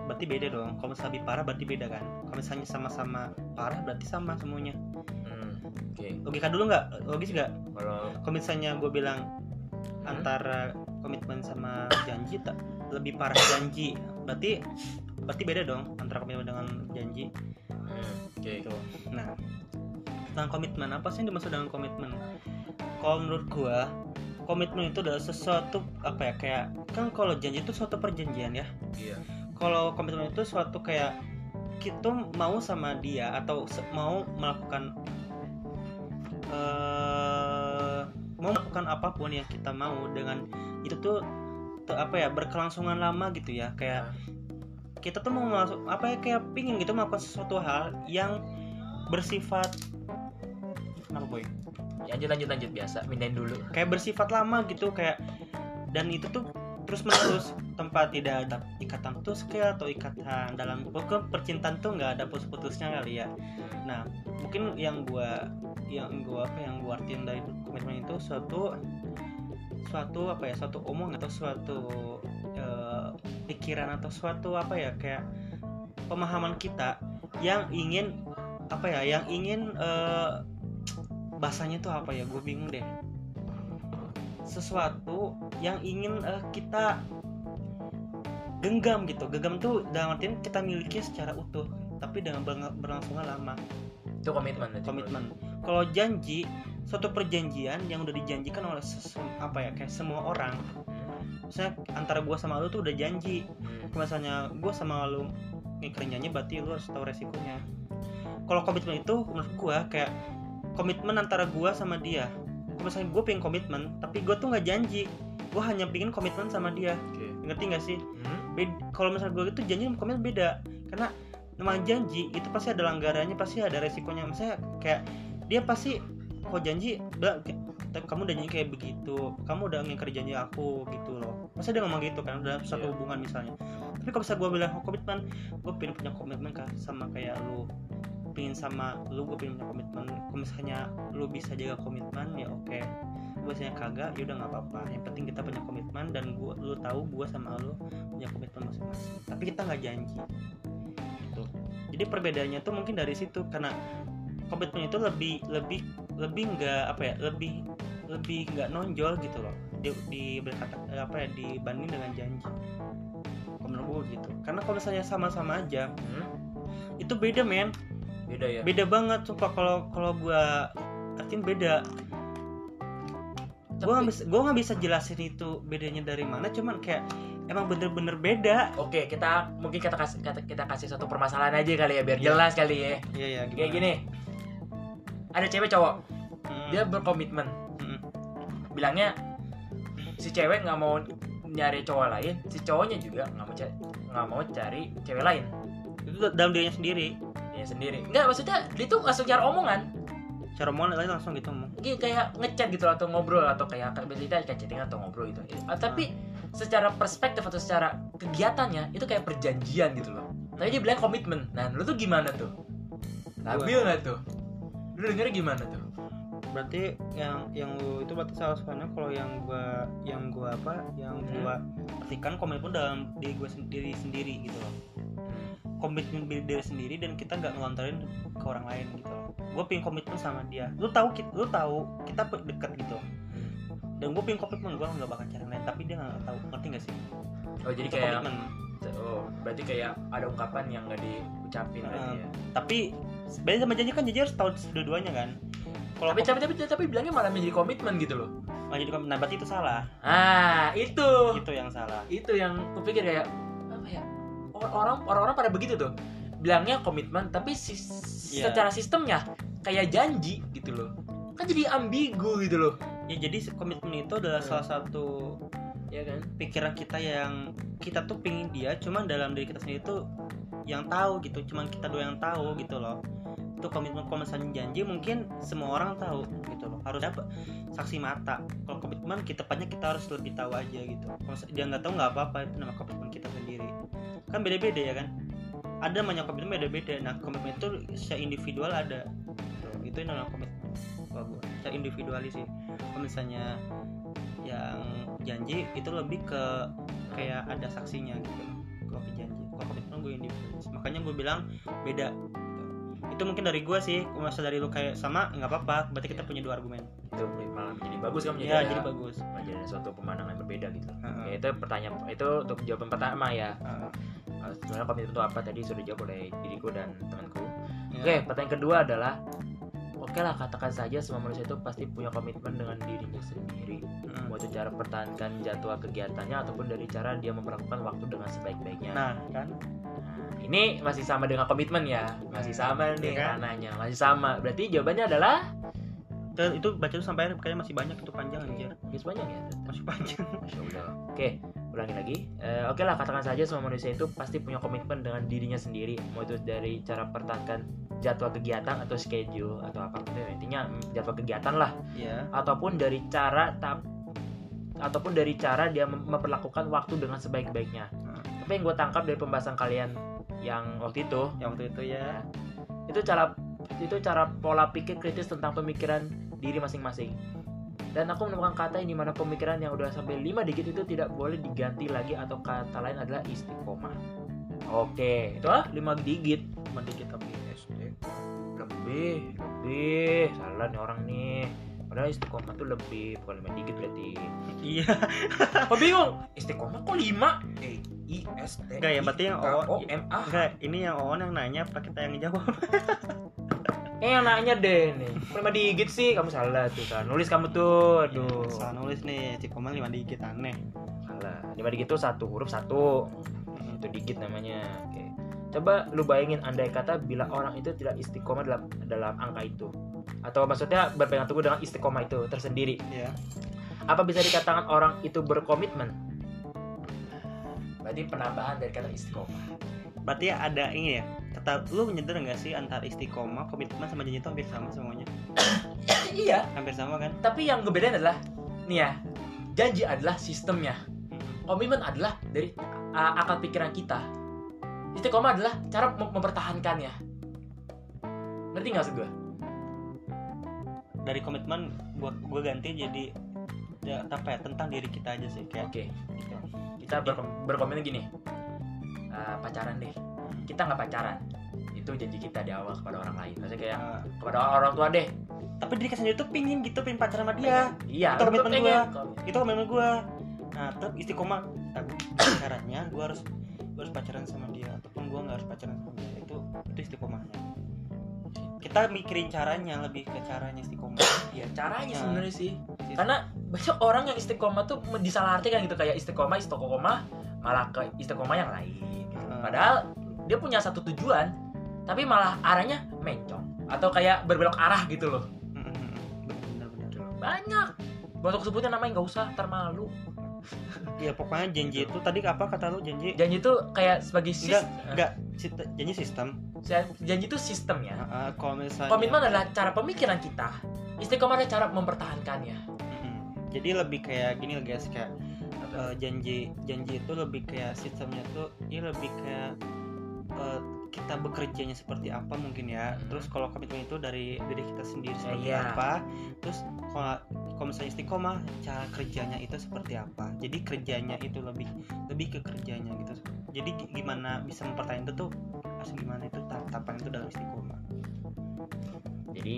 berarti beda dong. Kalau misalnya lebih parah berarti beda kan? Kalau misalnya sama-sama parah berarti sama semuanya Oke. logika dulu nggak logis nggak Kalau kalau misalnya gue bilang Hmm? antara komitmen sama janji tak lebih parah janji berarti berarti beda dong antara komitmen dengan janji Hmm, Oke. gitu nah tentang komitmen apa sih yang dimaksud dengan komitmen kalau menurut gua komitmen itu adalah sesuatu apa ya kayak kan kalau janji itu suatu perjanjian ya Iya. kalau komitmen itu suatu kayak kita mau sama dia atau mau melakukan eh mau melakukan apa pun yang kita mau dengan itu tuh, tuh apa ya berkelangsungan lama gitu ya kayak kita tuh mau masuk apa ya kayak pingin gitu melakukan sesuatu hal yang bersifat apa boy Lanjut lanjut lanjut biasa. Mindahin dulu. kayak bersifat lama gitu kayak dan itu tuh terus menerus tempat tidak ada ikatan putus atau ikatan dalam pokoknya percintaan tuh nggak ada putus-putusnya kali ya nah mungkin yang gua yang gua apa yang gua artiin dari komitmen itu suatu suatu apa ya suatu omong atau suatu eh, pikiran atau suatu apa ya kayak pemahaman kita yang ingin apa ya yang ingin eh, bahasanya tuh apa ya gue bingung deh. Sesuatu yang ingin eh, kita genggam gitu. Genggam tuh dalam artian kita miliki secara utuh tapi dengan berlang- berlangsungnya lama. Itu komitmen. komitmen kalau janji suatu perjanjian yang udah dijanjikan oleh apa ya kayak semua orang misalnya antara gua sama lu tuh udah janji. Misalnya gua sama lu ngikerin janji berarti lu harus tahu resikonya. Kalau komitmen itu menurut gua kayak komitmen antara gua sama dia. Misalnya gue pengen komitmen tapi gue tuh nggak janji. Gue hanya pengen komitmen sama dia. Oke. ngerti nggak sih? Hmm? Kalau misalnya gue itu janji sama komitmen beda. Karena nama janji itu pasti ada langgarannya pasti ada resikonya. Misalnya kayak dia pasti kok janji? Udah kamu udah janji kayak begitu. Kamu udah ngingkar janji aku gitu loh. Pasti dia ngomong gitu kan Iya. satu hubungan misalnya. Tapi kalau misalnya gue bilang oh, komitmen gue pengen punya komitmen kan sama kayak lu. Pengen sama lu gue pengen punya komitmen. Kalau misalnya lu bisa jaga komitmen ya oke. Gue misalnya kagak ya udah nggak apa-apa. Yang penting kita punya komitmen dan gua lu tahu gue sama lu punya komitmen masing-masing. Tapi kita nggak janji. Gitu. Jadi perbedaannya tuh mungkin dari situ karena komitmen itu lebih lebih lebih nggak apa ya lebih lebih nggak nonjol gitu loh di, di berkata apa ya dibanding dengan janji menurut gue gitu karena kalau misalnya sama-sama aja Hmm? itu beda men Beda ya. beda banget sumpah kalau kalau gue artiin beda gue nggak bisa gue nggak bisa jelasin itu bedanya dari mana cuman kayak emang bener-bener beda Oke, kita mungkin kita kasih kita, kita kasih satu permasalahan aja kali ya biar Iya. jelas kali ya. iya ya Kayak gini. Ada cewek cowok, Hmm. dia berkomitmen. Hmm. Bilangnya si cewek nggak mau nyari cowok lain, si cowoknya juga nggak mau cari nggak mau cari cewek lain. itu dalam dirinya sendiri Dia sendiri. Enggak, maksudnya dia tuh langsung cara omongan. cara omongan langsung gitu ngomong Kayak kayak ngechat gitu atau ngobrol atau kayak kayak kita kayak chatting atau ngobrol gitu. Ah, tapi secara perspektif atau secara kegiatannya itu kayak perjanjian gitu loh. Tapi dia bilang komitmen. Nah, lu tuh gimana tuh? Labil nggak tuh? Lu dengernya gimana tuh? berarti yang yang lu itu berarti salah satunya kalau yang gua yang gua apa yang Hmm. gua artikan komitmen dalam diri gua sendiri sendiri gitu loh. Komitmen diri diri sendiri dan kita nggak ngelontarin ke orang lain gitu loh. Gue pengen komitmen sama dia. Lu tahu kita lu tahu kita deket gitu. Dan gue pengen komitmen gue nggak bakal cari lain. Tapi dia nggak tahu. Ngerti gak sih? Oh, jadi Itu kayak komitmen. oh, berarti kayak ada ungkapan yang nggak diucapin Hmm. ya. tapi beda sama janji kan janji harus tahu dua-duanya kan kalau Tapi, tapi tapi tapi bilangnya malah menjadi komitmen gitu loh. nggak jadi komitmen nah berarti itu salah Ah, itu. itu yang salah Itu yang kupikir kayak apa ya? Orang orang-orang pada begitu tuh. Bilangnya komitmen tapi sis- Iya. secara sistemnya kayak janji gitu loh. Kan jadi ambigu gitu loh. ya jadi komitmen itu adalah Hmm. salah satu Ya kan? pikiran kita yang kita tuh pingin dia cuman dalam diri kita sendiri tuh yang tahu gitu cuman kita doang yang tahu gitu loh untuk komitmen misalnya janji mungkin semua orang tahu gitu loh. Harus apa saksi mata. Kalau komitmen kita tepatnya kita harus lebih tahu aja gitu. Kalau dia nggak tahu nggak apa-apa itu nama komitmen kita sendiri. Kan beda-beda ya kan? Ada namanya komitmen beda-beda. Nah komitmen itu secara individual ada. Gitu. itu yang namanya komitmen. Gue secara individualis sih. Kalau misalnya yang janji itu lebih ke kayak ada saksinya gitu. Kalau janji. Kalau komitmen gue individualis. Makanya gue bilang beda. Itu mungkin dari gue sih masa dari lu kayak sama nggak apa-apa. Berarti kita punya dua argumen. Itu malah jadi bagus kan menjadi ya jadi bagus. menjadi suatu pemandangan yang berbeda gitu. Heeh. ya, itu pertanyaan itu untuk jawaban pertama ya. Heeh. Uh, sebenarnya komitmen itu apa? Tadi sudah dijawab oleh diriku dan temanku. Ya. oke pertanyaan kedua adalah oke lah katakan saja semua manusia itu pasti punya komitmen dengan dirinya sendiri Heeh. mau itu cara pertahankan jadwal kegiatannya ataupun dari cara dia memperlakukan waktu dengan sebaik-baiknya nah kan Nah, ini masih sama dengan komitmen ya masih sama nih Iya kan? masih sama berarti jawabannya adalah Dan itu baca tuh sampai akhir kayaknya masih banyak itu panjang anjir Guys banyak ya masih panjang Masya Allah. Oke, ulangi lagi. Eh, Oke lah, katakan saja semua manusia itu pasti punya komitmen dengan dirinya sendiri. Mau itu dari cara pertahankan jadwal kegiatan atau schedule atau apa intinya mm, jadwal kegiatan lah. ya Ataupun dari cara tap ataupun dari cara dia mem- memperlakukan waktu dengan sebaik-baiknya. Hmm. Tapi yang gue tangkap dari pembahasan kalian yang waktu itu yang waktu itu ya. itu cara itu cara pola pikir kritis tentang pemikiran diri masing-masing. Dan aku menemukan kata yang di mana pemikiran yang udah sampai 5 digit itu tidak boleh diganti lagi atau kata lain adalah istiqomah. Oke itu ah 5 digit. Cuma dikit tapi SD lebih lebih salah nih orang nih. Padahal istiqomah tuh lebih bukan 5 digit berarti. Iya. Oh bingung. Istiqomah kok 5 E I S T Enggak, yang berarti yang O O- M A. Enggak ini yang Oon yang nanya apa kita yang jawab. Eh yang nanya deh nih. Lima digit sih? Kamu salah tuh kan Nulis kamu tuh. Aduh. Salah nulis nih. Cikoman lima dikit aneh. Salah. Lima digit tuh satu huruf satu. Itu digit namanya. Oke Coba lu bayangin andai kata bila orang itu tidak istiqomah dalam dalam angka itu. Atau maksudnya berpegang teguh dengan istiqomah itu tersendiri. Ya Apa bisa dikatakan orang itu berkomitmen? Berarti penambahan dari kata istiqomah. Berarti ada ini ya kata lu menyadar nggak sih antara istiqomah komitmen sama janji itu hampir sama semuanya? Iya. Hampir sama kan? Tapi yang ngebedain adalah Nih ya Janji adalah sistemnya. Komitmen adalah dari uh, akal pikiran kita istiqomah adalah cara mem- mempertahankannya. Ngerti nggak maksud gue dari komitmen gua gua ganti jadi ya apa ya tentang diri kita aja sih kayak oke. kita berkom- berkomitmen gini. Uh, pacaran deh. Kita nggak pacaran. Itu janji kita di awal kepada orang lain. Maksudnya kayak uh, kepada orang tua deh. Tapi diri kita sendiri tuh pingin gitu pingin pacaran sama dia. Iya Itu lu komitmen pengen. itu komitmen gua. Nah tetap istiqomah. Caranya gua harus gua harus pacaran sama dia ataupun gua nggak harus pacaran sama dia itu itu istiqomahnya. Kita mikirin caranya lebih ke caranya istiqomah. Ya caranya Nah. sebenarnya sih. Sis- karena banyak orang yang istiqomah tuh disalahartikan gitu kayak istiqomah istiqomah malah ke istiqomah yang lain gitu. Hmm. padahal dia punya satu tujuan tapi malah arahnya mencong atau kayak berbelok arah gitu loh. Benar-benar banyak. Gak usah sebutin namanya nggak usah termalu ya pokoknya janji itu tadi apa kata lu janji? Janji itu kayak sebagai enggak sistem enggak sit- janji sistem. Janji itu sistem ya? Kalau misalnya komitmen adalah cara pemikiran kita. Istiqomah adalah cara mempertahankannya. Mm-mm. jadi lebih kayak gini guys kayak eh, janji janji itu lebih kayak sistemnya tuh ya lebih kayak eh, kita bekerjanya seperti apa mungkin ya. Hmm. terus kalau komitmen itu dari diri kita sendiri seperti Iya. apa. Terus kalau kalau misalnya istiqomah cara kerjanya itu seperti apa. Jadi kerjanya itu lebih lebih ke kerjanya gitu. Jadi gi- gimana bisa mempertahankan itu tuh harus gimana itu tahapan itu dalam istiqomah. Jadi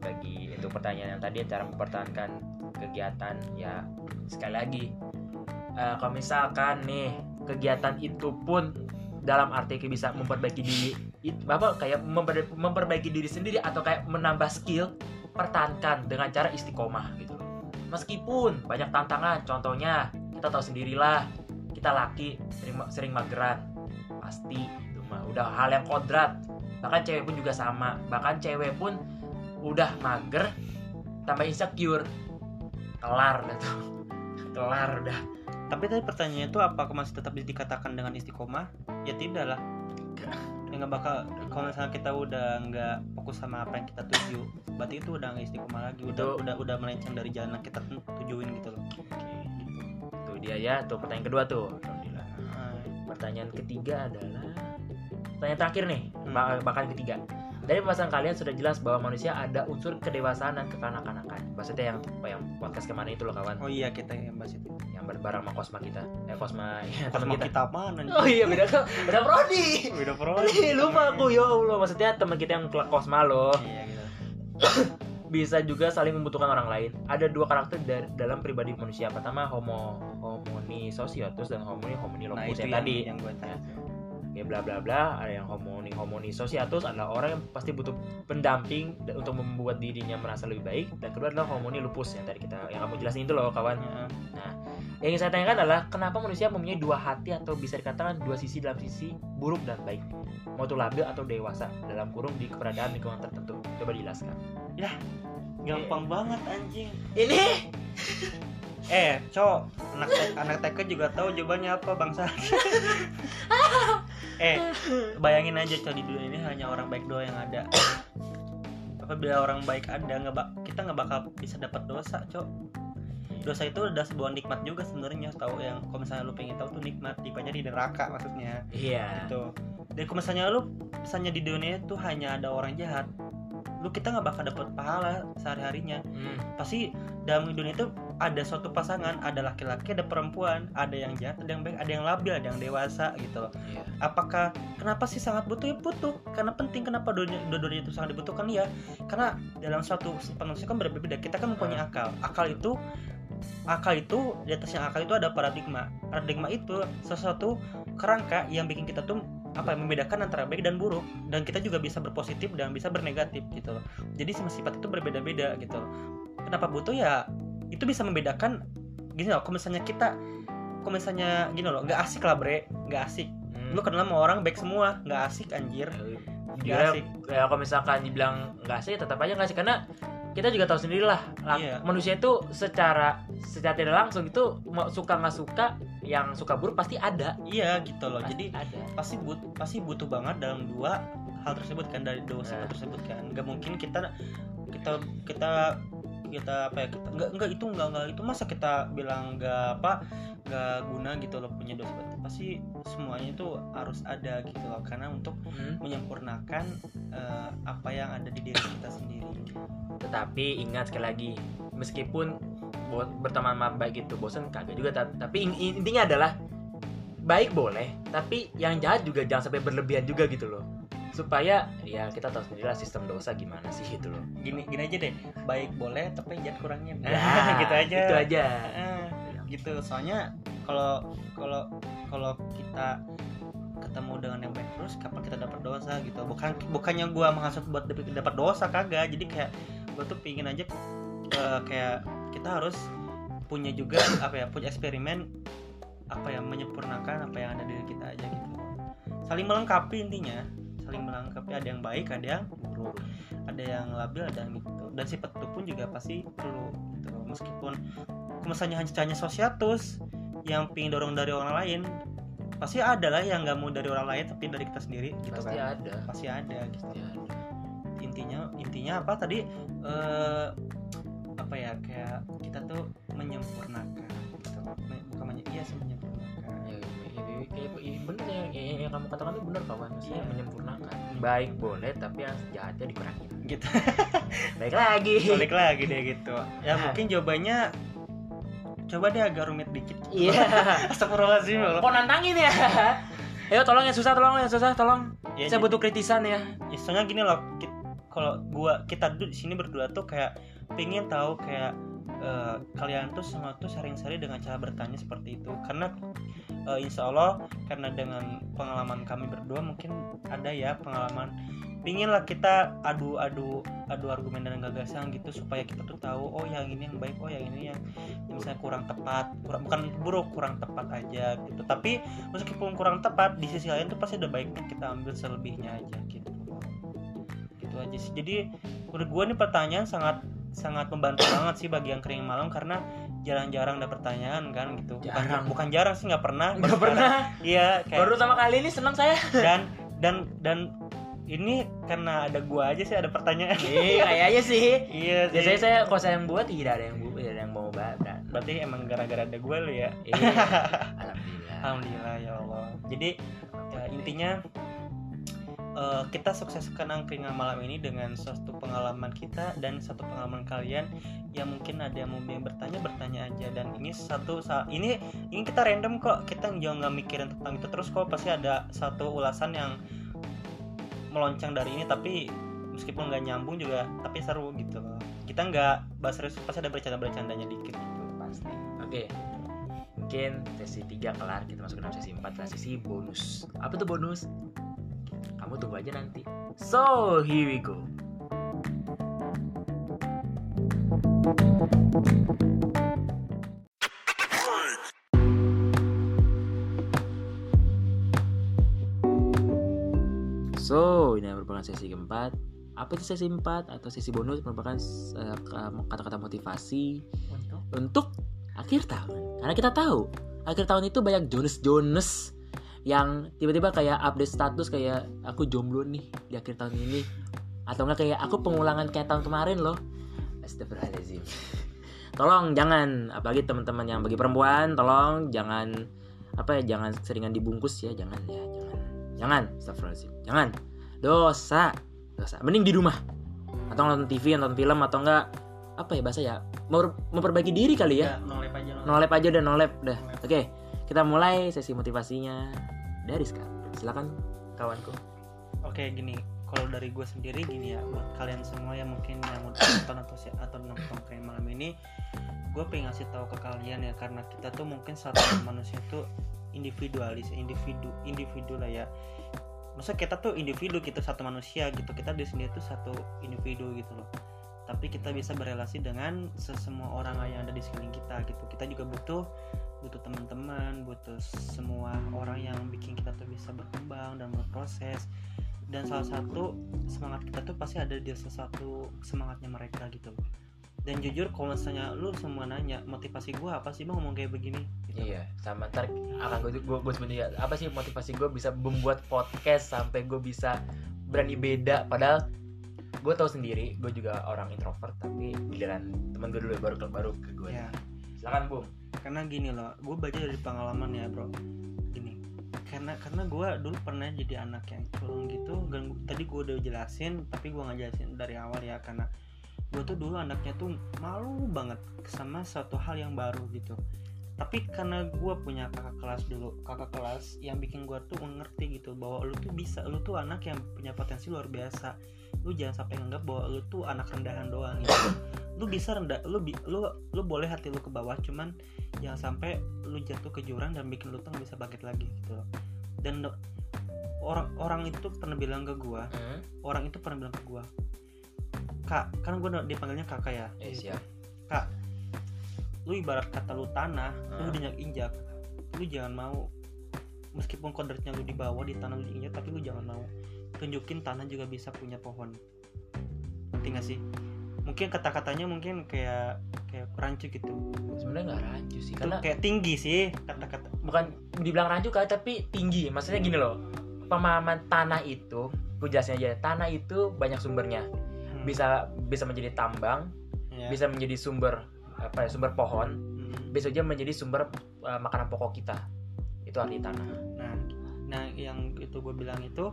bagi itu pertanyaan yang tadi cara mempertahankan kegiatan ya sekali lagi eh, kalau misalkan nih kegiatan itu pun dalam arti bisa memperbaiki diri apa kayak memper- memperbaiki diri sendiri atau kayak menambah skill pertahankan dengan cara istiqomah gitu. Meskipun banyak tantangan contohnya kita tahu sendirilah kita laki sering sering mageran pasti itu mah udah hal yang kodrat. Bahkan cewek pun juga sama bahkan cewek pun udah mager tambah insecure. Kelar tuh. Kelar udah tapi tadi pertanyaannya itu apakah masih tetap dikatakan dengan istiqomah ya tidak lah ya nggak bakal kalau misalnya kita udah nggak fokus sama apa yang kita tuju berarti itu udah nggak istiqomah lagi udah Itu- udah udah melenceng dari jalan yang kita tu- tujuin gitu loh Tuh dia ya, tuh pertanyaan kedua tuh. Alhamdulillah. Nah, Pertanyaan ketiga adalah pertanyaan terakhir nih, Hmm. bahkan ketiga. Dari pembahasan kalian sudah jelas bahwa manusia ada unsur kedewasaan dan kekanak-kanakan. Maksudnya yang yang podcast kemarin itu loh kawan, oh iya kita yang bahas itu yang bareng sama Kosma kita. Eh Kosma, ya, Kosma teman kita. kita mana Oh iya beda beda prodi. udah pro Aduh, lupa aku ya Allah. Maksudnya teman kita yang kelas Kosma loh. iya gitu Bisa juga saling membutuhkan orang lain. Ada dua karakter da- dalam pribadi manusia. Pertama homo homoni sociotus dan homoni nah locus itu yang yang, tadi. yang gue tanya ya bla bla bla. Ada yang homoni homoni sociatus adalah orang yang pasti butuh pendamping da- untuk membuat dirinya merasa lebih baik. Dan kedua adalah homoni lupus yang tadi kita yang kamu jelasin itu loh kawan. Ya, yang ingin saya tanyakan adalah kenapa manusia mempunyai dua hati atau bisa dikatakan dua sisi dalam sisi buruk dan baik? Mau itu labil atau dewasa dalam kurung di keberadaan lingkungan tertentu. Coba dijelaskan. Gampang banget anjing. Ini? Eh cowok anak anak TK juga tahu jawabannya apa bangsa eh bayangin aja cowok di dunia ini hanya orang baik doang yang ada. Apabila orang baik ada nggak bak- kita nggak bakal bisa dapat dosa cok. Dosa itu udah sebuah nikmat juga sebenarnya tahu yang kalau misalnya lu pengen tahu tuh nikmat dipanya di neraka maksudnya. Iya. Gitu. Dan kalau misalnya lu misalnya di dunia itu hanya ada orang jahat lu kita nggak bakal dapat pahala sehari harinya Hmm, pasti dalam dunia itu ada suatu pasangan ada laki-laki ada perempuan ada yang jahat ada yang baik ada yang labil ada yang dewasa gitu loh. Iya. apakah kenapa sih sangat butuh? Ya butuh. Karena penting kenapa dunia dua-duanya itu sangat dibutuhkan? Ya karena dalam suatu manusia kan berbeda kita kan mempunyai akal. Akal itu akal itu di atasnya akal itu ada paradigma. Paradigma itu sesuatu kerangka yang bikin kita tuh apa ya, membedakan antara baik dan buruk. Dan kita juga bisa berpositif dan bisa bernegatif gitu loh. Jadi semua sifat itu berbeda-beda gitu. Loh kenapa butuh? Ya itu bisa membedakan gini loh kalau misalnya kita kalau misalnya gini loh nggak asik lah bre. Nggak asik. Hmm. lu kenal sama orang baik semua. Nggak asik anjir. Nggak Jujurnya, asik. Ya kalau misalkan dibilang nggak sih tetap aja nggak sih karena kita juga tahu sendiri lah. Lah, Iya. manusia itu secara secara tidak langsung itu mau suka nggak suka yang suka buruk pasti ada. Iya gitu loh. Pasti jadi ada. pasti but pasti butuh banget dalam dua hal tersebut kan dari dua sifat Nah. tersebut kan. Nggak mungkin kita kita kita kita apa ya kita nggak nggak itu nggak nggak itu masa kita bilang nggak apa nggak guna gitu loh punya sifat pasti semuanya itu harus ada gitu loh karena untuk Hmm. menyempurnakan eh, apa yang ada di diri kita sendiri. Tetapi ingat sekali lagi meskipun berteman sama baik itu bosan kagak juga ta- tapi in- in- intinya adalah baik boleh tapi yang jahat juga jangan sampai berlebihan juga gitu loh supaya ya kita tahu sendiri lah sistem dosa gimana sih gitu loh. Gini gini aja deh. Baik boleh tapi jangan kurangin Nah, gitu aja. itu aja. Eh, gitu. Soalnya kalau kalau kalau kita ketemu dengan yang baik terus kapan kita dapat dosa gitu? Bukan bukannya gua menghasut buat dapat dosa kagak. Jadi kayak gua tuh pingin aja eh, kayak kita harus punya juga apa ya punya eksperimen apa ya menyempurnakan apa yang ada di diri kita aja gitu. Saling melengkapi intinya saling melengkapi ada yang baik ada yang buruk. Ada yang labil ada yang gitu. Dan sifat itu pun juga pasti perlu gitu loh. meskipun misalnya hanya hanya sosiatus yang pingin dorong dari orang lain pasti ada lah yang nggak mau dari orang lain tapi dari kita sendiri gitu pasti kan. ada. Pasti ada gitu. Pasti ada. Intinya intinya apa? Tadi eh apa ya? Kayak kita tuh menyempurnakan gitu. Bukan menye- iya sih menyempurnakan bener ya, ya, ya, yang kamu katakan itu bener kawan. Maksudnya Iya. menyempurnakan. Baik boleh tapi yang jahatnya dikurangi gitu. Baik lagi. Balik lagi deh gitu. Ya Nah. mungkin jawabannya coba deh agak rumit dikit. Iya. Astagfirullahaladzim ya Allah. kok nantangin ya? Ayo tolong yang susah tolong yang susah tolong. Ya, saya jadi- butuh kritisan ya. Ya, soalnya gini loh kalau gua kita duduk di sini berdua tuh kayak pengen tahu kayak eh, kalian tuh semua tuh sering-sering dengan cara bertanya seperti itu. Karena eh, insya Allah karena dengan pengalaman kami berdua mungkin ada ya pengalaman. Pingin lah kita adu adu argumen dan gagasan gitu supaya kita tuh tahu oh yang ini yang baik oh yang ini yang yang misalnya kurang tepat kurang bukan buruk kurang tepat aja gitu. Tapi meskipun kurang tepat di sisi lain tuh pasti ada baiknya kita ambil selebihnya aja gitu. Gitu aja sih. Jadi menurut gue nih pertanyaan sangat sangat membantu banget sih bagi yang kering malam karena jarang-jarang ada pertanyaan kan gitu bukan Jarang. bukan jarang sih nggak pernah nggak pernah iya kayak baru sama kali ini senang saya dan dan dan ini karena ada gua aja sih ada pertanyaan Iya, kayaknya sih. iya sih Biasanya saya kalau saya yang buat tidak ada yang bu, tidak ada yang mau bahas. berarti emang gara-gara ada gua lu ya Iya. Alhamdulillah. alhamdulillah ya Allah jadi ya, intinya eh, kita sukseskan angkringan malam ini dengan suatu pengalaman kita dan satu pengalaman kalian yang mungkin ada yang mau bertanya bertanya aja dan ini satu sa- ini ini kita random kok kita jangan nggak mikirin tentang itu terus kok pasti ada satu ulasan yang meloncang dari ini tapi meskipun nggak nyambung juga tapi seru gitu kita nggak bahas serius pasti ada bercanda bercandanya dikit gitu Pasti. Oke. Mungkin sesi 3 kelar, kita masuk ke dalam sesi 4 dan sesi bonus. Apa tuh bonus? Kamu tunggu aja nanti. So, here we go. So, ini merupakan sesi keempat. Apa itu sesi empat atau sesi bonus merupakan eh, kata-kata motivasi untuk untuk akhir tahun. Karena kita tahu akhir tahun itu banyak Jonas yang tiba-tiba kayak update status kayak aku jomblo nih di akhir tahun ini. Atau enggak kayak aku pengulangan kayak tahun kemarin loh. Astagfirullahaladzim. Tolong jangan apalagi teman-teman yang bagi perempuan tolong jangan apa ya jangan seringan dibungkus ya jangan ya jangan jangan. Astagfirullahaladzim. Jangan. Dosa. Dosa. Mending di rumah. Atau nonton TV nonton film atau enggak apa ya bahasa ya Memper- memperbaiki diri kali ya. Ya nolep aja nolep. nolep aja dan nolep dah oke kita mulai sesi motivasinya dari sekarang silakan kawanku Oke gini, kalau dari gue sendiri gini ya, buat kalian semua yang mungkin yang udah nonton atau atau nonton kayak malam ini, gue pengen ngasih tahu ke kalian ya karena kita tuh mungkin satu manusia tuh individualis, individu, individu lah ya. Maksudnya kita tuh individu, kita satu manusia gitu, kita di sini tuh satu individu gitu loh. Tapi kita bisa berelasi dengan sesemua orang yang ada di sekeliling kita gitu. Kita juga butuh butuh teman-teman, butuh semua orang yang bikin kita tuh bisa berkembang dan berproses. Dan salah satu semangat kita tuh pasti ada di sesuatu semangatnya mereka gitu. Dan jujur kalau misalnya lu semua nanya motivasi gua apa sih? Bang ngomong kayak begini gitu. iya sama ntar akan gue gue gue sebenarnya apa sih motivasi gue bisa membuat podcast sampai gue bisa berani beda? Padahal gue tahu sendiri gue juga orang introvert tapi giliran teman gue dulu baru baru ke gue ya silakan bung karena gini loh gue baca dari pengalaman ya bro. Gini karena karena gue dulu pernah jadi anak yang culun gitu dan gua- tadi gue udah jelasin tapi gue nggak jelasin dari awal ya karena gue tuh dulu anaknya tuh malu banget sama suatu hal yang baru gitu. Tapi karena gue punya kakak kelas dulu kakak kelas yang bikin gue tuh ngerti gitu bahwa lu tuh bisa lu tuh anak yang punya potensi luar biasa. Lu jangan sampai nganggap bahwa lu tuh anak rendahan doang gitu lu bisa rendah lu bi- lu lu boleh hati lu ke bawah cuman jangan sampai lu jatuh ke jurang dan bikin lu tuh nggak bisa bangkit lagi gitu. Loh dan orang orang itu pernah bilang ke gua Hmm, orang itu pernah bilang ke gua kak kan gua dipanggilnya kakak ya? Eh, siap. Kak lu ibarat kata lu tanah lu Hmm. dinyak injak lu jangan mau meskipun kodratnya lu di bawah di tanah lu diinjak tapi lu jangan mau. Tunjukin tanah juga bisa punya pohon. Ngerti gak sih mungkin kata-katanya mungkin kayak kayak rancu gitu. Sebenarnya nggak rancu sih itu karena kayak tinggi sih kata-kata. Bukan dibilang rancu kali tapi tinggi. Maksudnya gini loh pemahaman tanah itu gue jelasin aja tanah itu banyak sumbernya. Hmm, bisa bisa menjadi tambang ya. bisa menjadi sumber apa ya sumber pohon Hmm. bisa juga menjadi sumber uh, makanan pokok kita. Itu arti tanah. Nah nah yang itu gue bilang itu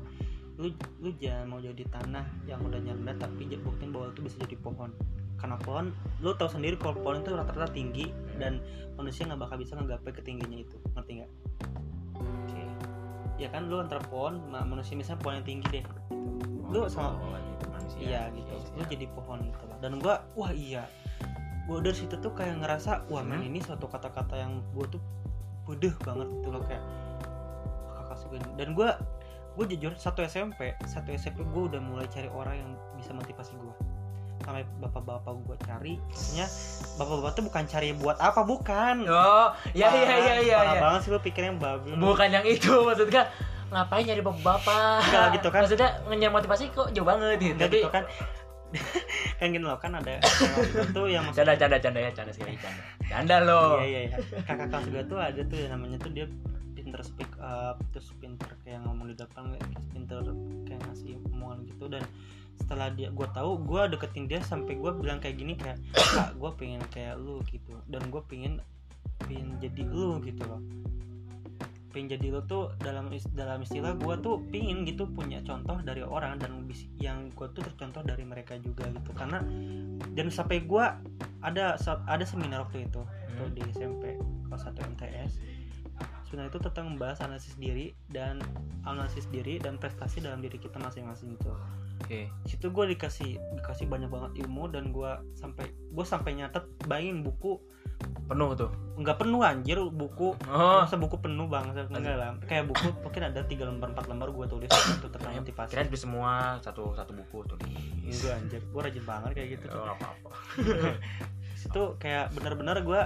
lu lu jangan mau jadi tanah yang udah nyanda tapi buktiin bahwa itu bisa jadi pohon karena pohon lu tahu sendiri kalau pohon itu rata-rata tinggi dan manusia nggak bakal bisa nggapai ketingginya itu ngerti nggak oke ya kan lu antara pohon manusia misalnya pohon yang tinggi deh gitu. lu sama itu manusia. iya gitu Iya, lu siap. jadi pohon gitu lah dan gua wah iya gua dari situ tuh kayak ngerasa wah men Hmm. ini suatu kata-kata yang gua tuh bedeh banget gitu loh kayak kakak dan gua gua jujur satu SMP satu SMP gua udah mulai cari orang yang bisa motivasi gua. Sampai bapak-bapak gua cari maksudnya bapak-bapak tuh bukan cari buat apa bukan. Oh ya ya ya ya, Parah ya. banget sih lu pikirnya babi bukan yang itu maksudnya ngapain nyari bapak Enggak gitu kan. maksudnya nyari motivasi kok jauh banget gitu Enggak gitu kan. Kan gini loh kan ada kakak tuh yang maksudnya canda canda canda ya canda sekali canda. Canda lo Iya iya iya. Kakak kelas gue tuh ada tuh yang namanya tuh dia pinter speak up terus pinter kayak ngomong di depan pinter kayak ngasih omongan gitu. Dan setelah dia gue tahu gue deketin dia sampai gue bilang kayak gini kayak kak gue pengen kayak lu gitu. Dan gue pengen pengen jadi lu gitu loh. Pengen jadi lu tuh dalam dalam istilah gue tuh pengen gitu punya contoh dari orang dan yang gue tuh tercontoh dari mereka juga gitu. Karena dan sampai gue ada ada seminar waktu itu Hmm. di SMP kelas 1 MTS sebenarnya itu tentang membahas analisis diri dan analisis diri dan prestasi dalam diri kita masing-masing itu Oke. situ gue dikasih dikasih banyak banget ilmu dan gue sampai gue sampai nyatet bayangin buku Penuh tuh. nggak penuh anjir buku Oh. masa buku penuh bang enggak lah kayak buku mungkin ada tiga lembar empat lembar gue tulis itu tentang motivasi Kirain beli semua satu satu buku tulis. enggak anjir gue rajin banget kayak gitu Oh, nggak apa-apa. situ kayak bener-bener gue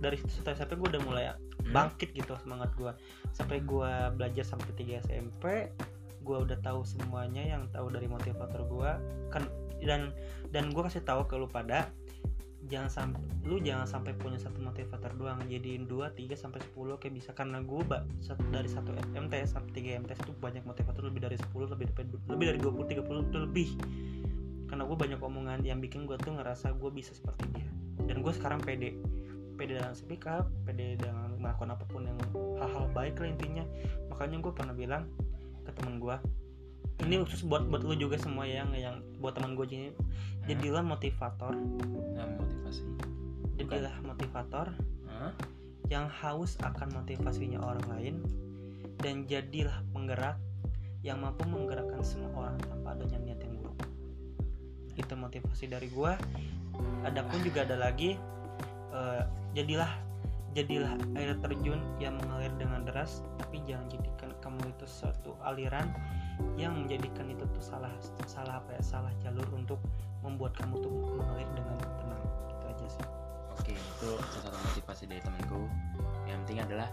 dari situ SMP gue udah mulai Hmm? bangkit gitu semangat gue sampai gue belajar sampai 3 SMP gue udah tahu semuanya yang tahu dari motivator gue kan dan dan gue kasih tahu ke lu pada jangan sampai lu jangan sampai punya satu motivator doang. Jadiin 2, 3 sampai 10 kayak bisa. Karena gue dari satu MTS sampai 3 MTS itu banyak motivator lebih dari 10 lebih dari lebih dari 20 30 itu lebih. Karena gue banyak omongan yang bikin gue tuh ngerasa gue bisa seperti dia. Dan gue sekarang pede pede dalam speak up pede dalam melakukan apa pun yang hal-hal baik lah intinya. Makanya gue pernah bilang ke temen gue ini khusus buat buat lu juga semua yang yang buat teman gue ini jadilah motivator. Nah, motivasi. jadilah motivator Hah? yang haus akan motivasinya orang lain dan jadilah penggerak yang mampu menggerakkan semua orang tanpa adanya niat yang buruk. Itu motivasi dari gua. Adapun juga ada lagi eh, jadilah jadilah air terjun yang mengalir dengan deras tapi jangan jadikan kamu itu suatu aliran yang menjadikan itu tuh salah salah apa ya salah jalur untuk membuat kamu tuh mengalir dengan tenang. Gitu aja sih. Oke, itu satu motivasi dari temanku. Yang penting adalah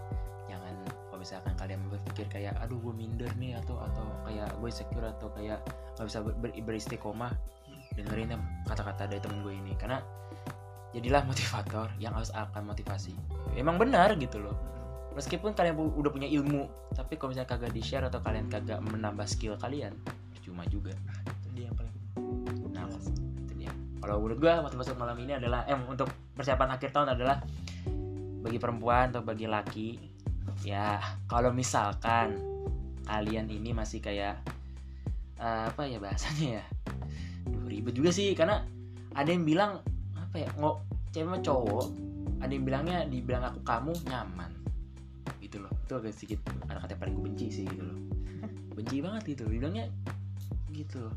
jangan kalau misalkan kalian berpikir kayak aduh gue minder nih atau atau kayak gue insecure atau kayak nggak bisa ber, ber- beristiqomah dengerin kata-kata dari temen gue ini. Karena jadilah motivator yang harus akan motivasi. Emang benar gitu loh. Meskipun kalian udah punya ilmu tapi kalau misalnya kagak di share atau kalian kagak menambah skill kalian cuma juga. Itu dia yang paling Nah, itu dia. Kalau menurut gua motivasi malam ini adalah eh untuk persiapan akhir tahun adalah bagi perempuan atau bagi laki ya kalau misalkan kalian ini masih kayak eh, apa ya bahasanya ya? Duh, ribet juga sih karena ada yang bilang apa ya nggak cewek cowok ada yang bilangnya dibilang aku kamu nyaman. Gitu loh. Itu agak sedikit kata-kata yang paling gue benci sih gitu loh. Benci banget gitu dibilangnya gitu loh.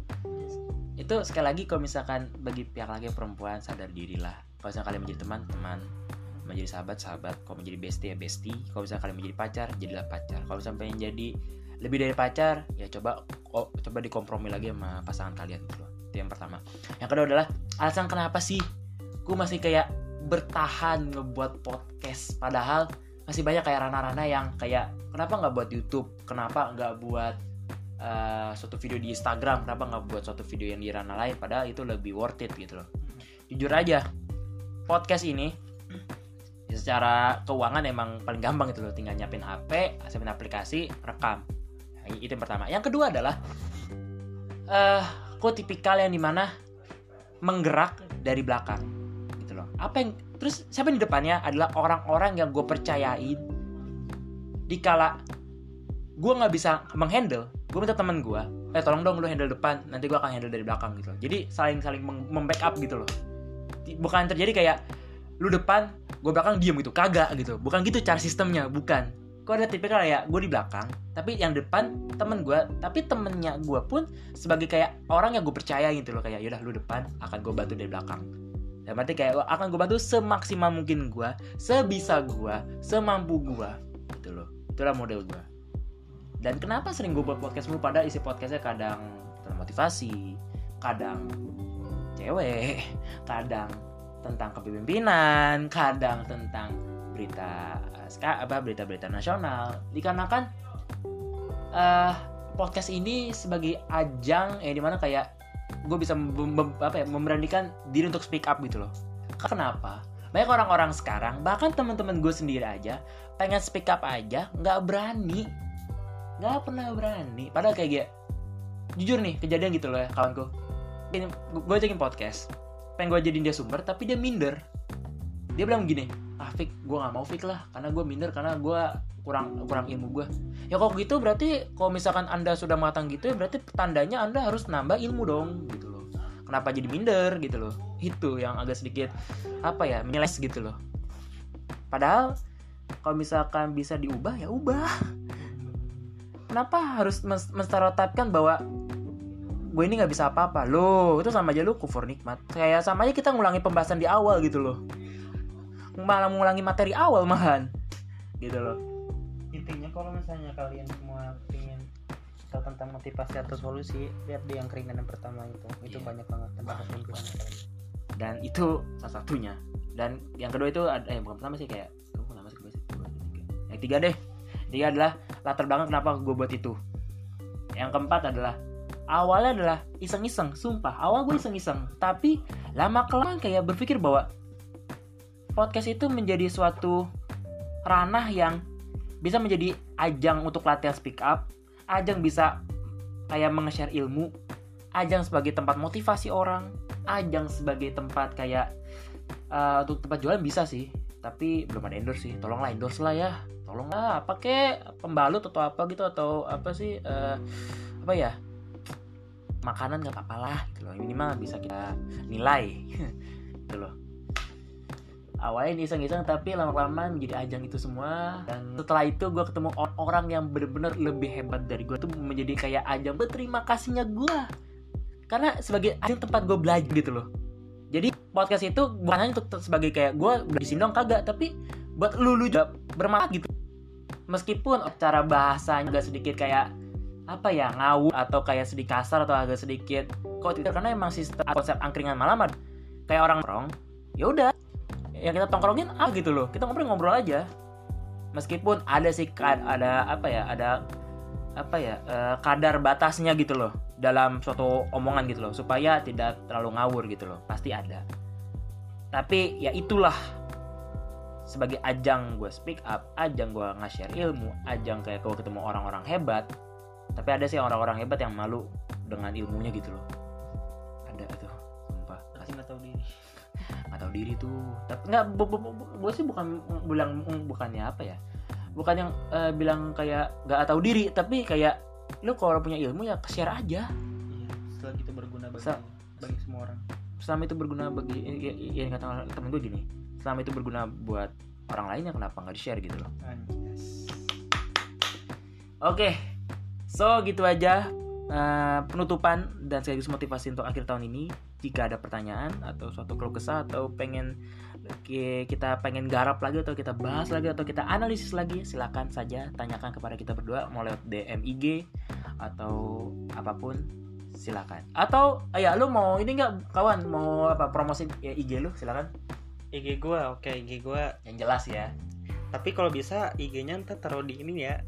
Itu sekali lagi kalau misalkan bagi pihak laki perempuan sadar dirilah. Kalau misalkan kalian menjadi teman teman. Menjadi sahabat sahabat. Kalau menjadi bestie ya bestie. Kalau misalkan kalian menjadi pacar jadilah pacar. Kalau pengen jadi lebih dari pacar ya coba oh, coba dikompromi lagi sama pasangan kalian gitu loh. Itu yang pertama. Yang kedua adalah alasan kenapa sih gue masih kayak bertahan ngebuat podcast padahal masih banyak kayak rana-rana yang kayak kenapa nggak buat YouTube? Kenapa nggak buat eh, suatu video di Instagram? Kenapa nggak buat suatu video yang di ranah lain? Padahal itu lebih worth it gitu loh. Jujur aja podcast ini secara keuangan emang paling gampang gitu loh. Tinggal nyiapin HP siapin aplikasi rekam. Nah, itu yang pertama. Yang kedua adalah eh aku tipikal yang di mana menggerak dari belakang gitu loh. Apa yang terus siapa di depannya adalah orang-orang yang gue percayain. Dikala gue nggak bisa menghandle gue minta teman gue eh tolong dong lu handle depan nanti gue akan handle dari belakang gitu loh. Jadi saling saling membackup gitu loh. Bukan terjadi kayak lu depan gue belakang diem gitu. Kagak gitu. Bukan gitu cara sistemnya bukan. Kok ada tipikal kayak gue di belakang tapi yang depan temen gue tapi temennya gue pun sebagai kayak orang yang gue percaya gitu loh. Kayak yaudah lu depan akan gue bantu dari belakang dan berarti kayak akan gue bantu semaksimal mungkin gue sebisa gue semampu gue gitu loh. Itulah model gue dan kenapa sering gue buat podcast mulu? Pada isi podcastnya kadang tentang motivasi kadang cewek kadang tentang kepemimpinan kadang tentang berita eh, apa berita-berita nasional. Dikarenakan eh podcast ini sebagai ajang eh di mana kayak gue bisa apa ya, memberanikan diri untuk speak up gitu loh. Kenapa? Banyak orang-orang sekarang bahkan teman-teman gue sendiri aja pengen speak up aja nggak berani. Nggak pernah berani. Padahal kayak gak jujur nih kejadian gitu loh ya kawanku ini gue ajakin podcast. Pengen gue jadiin dia sumber tapi dia minder. Dia bilang gini ah Fik gue nggak mau Fik lah. Karena gue minder karena gue kurang kurang ilmu gue ya kok gitu berarti kalau misalkan anda sudah matang gitu ya berarti tandanya anda harus nambah ilmu dong gitu loh. Kenapa jadi minder gitu loh. Itu yang agak sedikit apa ya menyeles gitu loh. Padahal kalau misalkan bisa diubah ya ubah. Kenapa harus men- menstereotipkan bahwa gue ini nggak bisa apa-apa? Loh itu sama aja lu kufur nikmat. Kayak sama aja kita ngulangi pembahasan di awal gitu loh. Malah mengulangi materi awal malahan. Gitu loh intinya kalau misalnya kalian semua ingin tahu tentang motivasi atau solusi lihat di yang keringan yang pertama itu. Itu Iya. banyak banget tentang keringan dan itu salah satunya. Dan yang kedua itu ada eh bukan pertama sih kayak itu pertama sih kedua sih? Dua, tiga. yang tiga deh. Tiga adalah latar belakang kenapa gue buat itu. Yang keempat adalah awalnya adalah iseng-iseng sumpah. Awal gue iseng-iseng tapi lama kelamaan kayak berpikir bahwa podcast itu menjadi suatu ranah yang bisa menjadi ajang untuk latihan speak up ajang bisa kayak menge-share ilmu ajang sebagai tempat motivasi orang ajang sebagai tempat kayak eh, untuk tempat jualan bisa sih tapi belum ada endorse sih. Tolonglah endorse lah ya. Tolonglah pakai pembalut atau apa gitu atau apa sih eh, apa ya? Makanan nggak apa-apa lah gitu minimal bisa kita nilai. Gitu loh awalnya iseng-iseng tapi lama-lama menjadi ajang itu semua. Dan setelah itu gue ketemu or- orang yang bener-bener lebih hebat dari gue tuh menjadi kayak ajang berterima kasihnya gue karena sebagai ajang tempat gue belajar gitu loh. Jadi podcast itu bukan hanya untuk sebagai kayak gue di sini dong kagak. Tapi buat lu lu juga bermanfaat gitu. Meskipun cara bahasanya agak sedikit kayak apa ya ngawur atau kayak sedikit kasar atau agak sedikit kok tidak. Karena emang sistem konsep angkringan malam kayak orang nongkrong ya udah yang kita tongkrongin ah gitu loh. Kita ngobrol-ngobrol aja. Meskipun ada sih ada apa ya ada apa ya eh, kadar batasnya gitu loh dalam suatu omongan gitu loh supaya tidak terlalu ngawur gitu loh. Pasti ada. Tapi ya itulah. Sebagai ajang gue speak up ajang gue nge-share ilmu ajang kayak gue ketemu orang-orang hebat tapi ada sih orang-orang hebat yang malu dengan ilmunya gitu loh. Ada tuh sumpah. Pasti nggak tahu diri nggak tahu diri tuh. Tapi nggak gue sih bukan bilang bukannya apa ya. Bukan yang eh, bilang kayak nggak tahu diri tapi kayak lu kalau punya ilmu ya share aja. Iya setelah gitu berguna bagi Sa- bagi semua orang. selama itu berguna bagi ya, ya, yang kata temen gue gini selama itu berguna buat orang lain ya kenapa nggak di share gitu loh. Anjas oke so gitu aja eh, penutupan dan sekaligus motivasi untuk akhir tahun ini jika ada pertanyaan atau suatu keluh kesah atau pengen ki- kita pengen garap lagi atau kita bahas lagi atau kita analisis lagi silakan saja tanyakan kepada kita berdua mau lewat DM IG atau apa pun silakan. Atau ah, ya lu mau ini nggak kawan? Mau apa promosi ya, IG lu silakan. IG gua oke IG gua. Yang jelas ya tapi kalau bisa IG-nya ntar taruh di ini ya.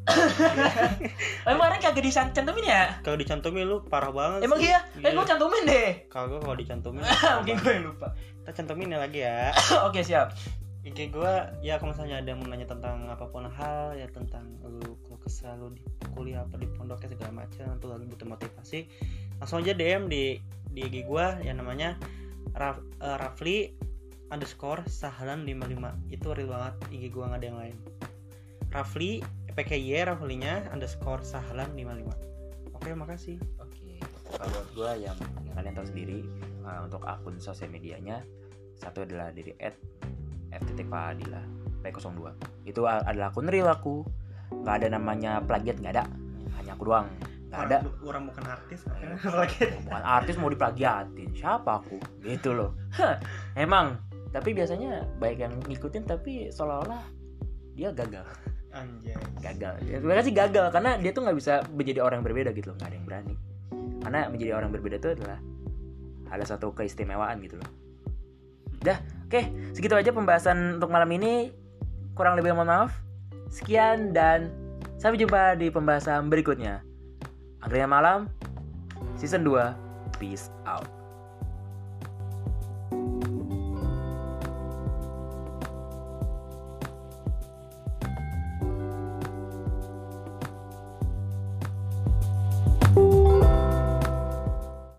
Emang kemarin kagak dicantumin ya? Kalau dicantumin lu parah banget emang sih. iya? Eh gue cantumin deh. Kalau gua kalau dicantumin mungkin gue yang lupa. Kita cantumin ya lagi ya. Oke siap. IG gua ya kalau misalnya ada yang mau nanya tentang apa pun hal ya tentang lu kalau kesal lu di kuliah apa di pondoknya segala macam atau lagi butuh motivasi langsung aja DM di di IG gua yang namanya Raf, eh, Rafli underscore sahlan 55 itu real banget IG gua nggak ada yang lain. Rafli PKY Raflinya underscore sahlan 55 oke makasih. Oke, kalau buat gue yang, yang kalian tahu sendiri uh, untuk akun sosial medianya satu adalah dari @f.fadila p02 itu adalah akun real aku. Nggak ada namanya plagiat nggak ada. Hanya aku doang. Nggak ada. orang, bukan artis bukan artis mau diplagiatin. Siapa aku? Gitu loh. Emang tapi biasanya baik yang ngikutin tapi seolah-olah dia gagal. Anjay. Gagal. Ya, sebenarnya sih gagal karena dia tuh nggak bisa menjadi orang yang berbeda gitu loh nggak ada yang berani. Karena menjadi orang berbeda itu adalah ada satu keistimewaan gitu loh. Dah oke segitu aja pembahasan untuk malam ini. Kurang lebih mohon maaf. Sekian dan sampai jumpa di pembahasan berikutnya. Angkringan Malam Season 2 Peace out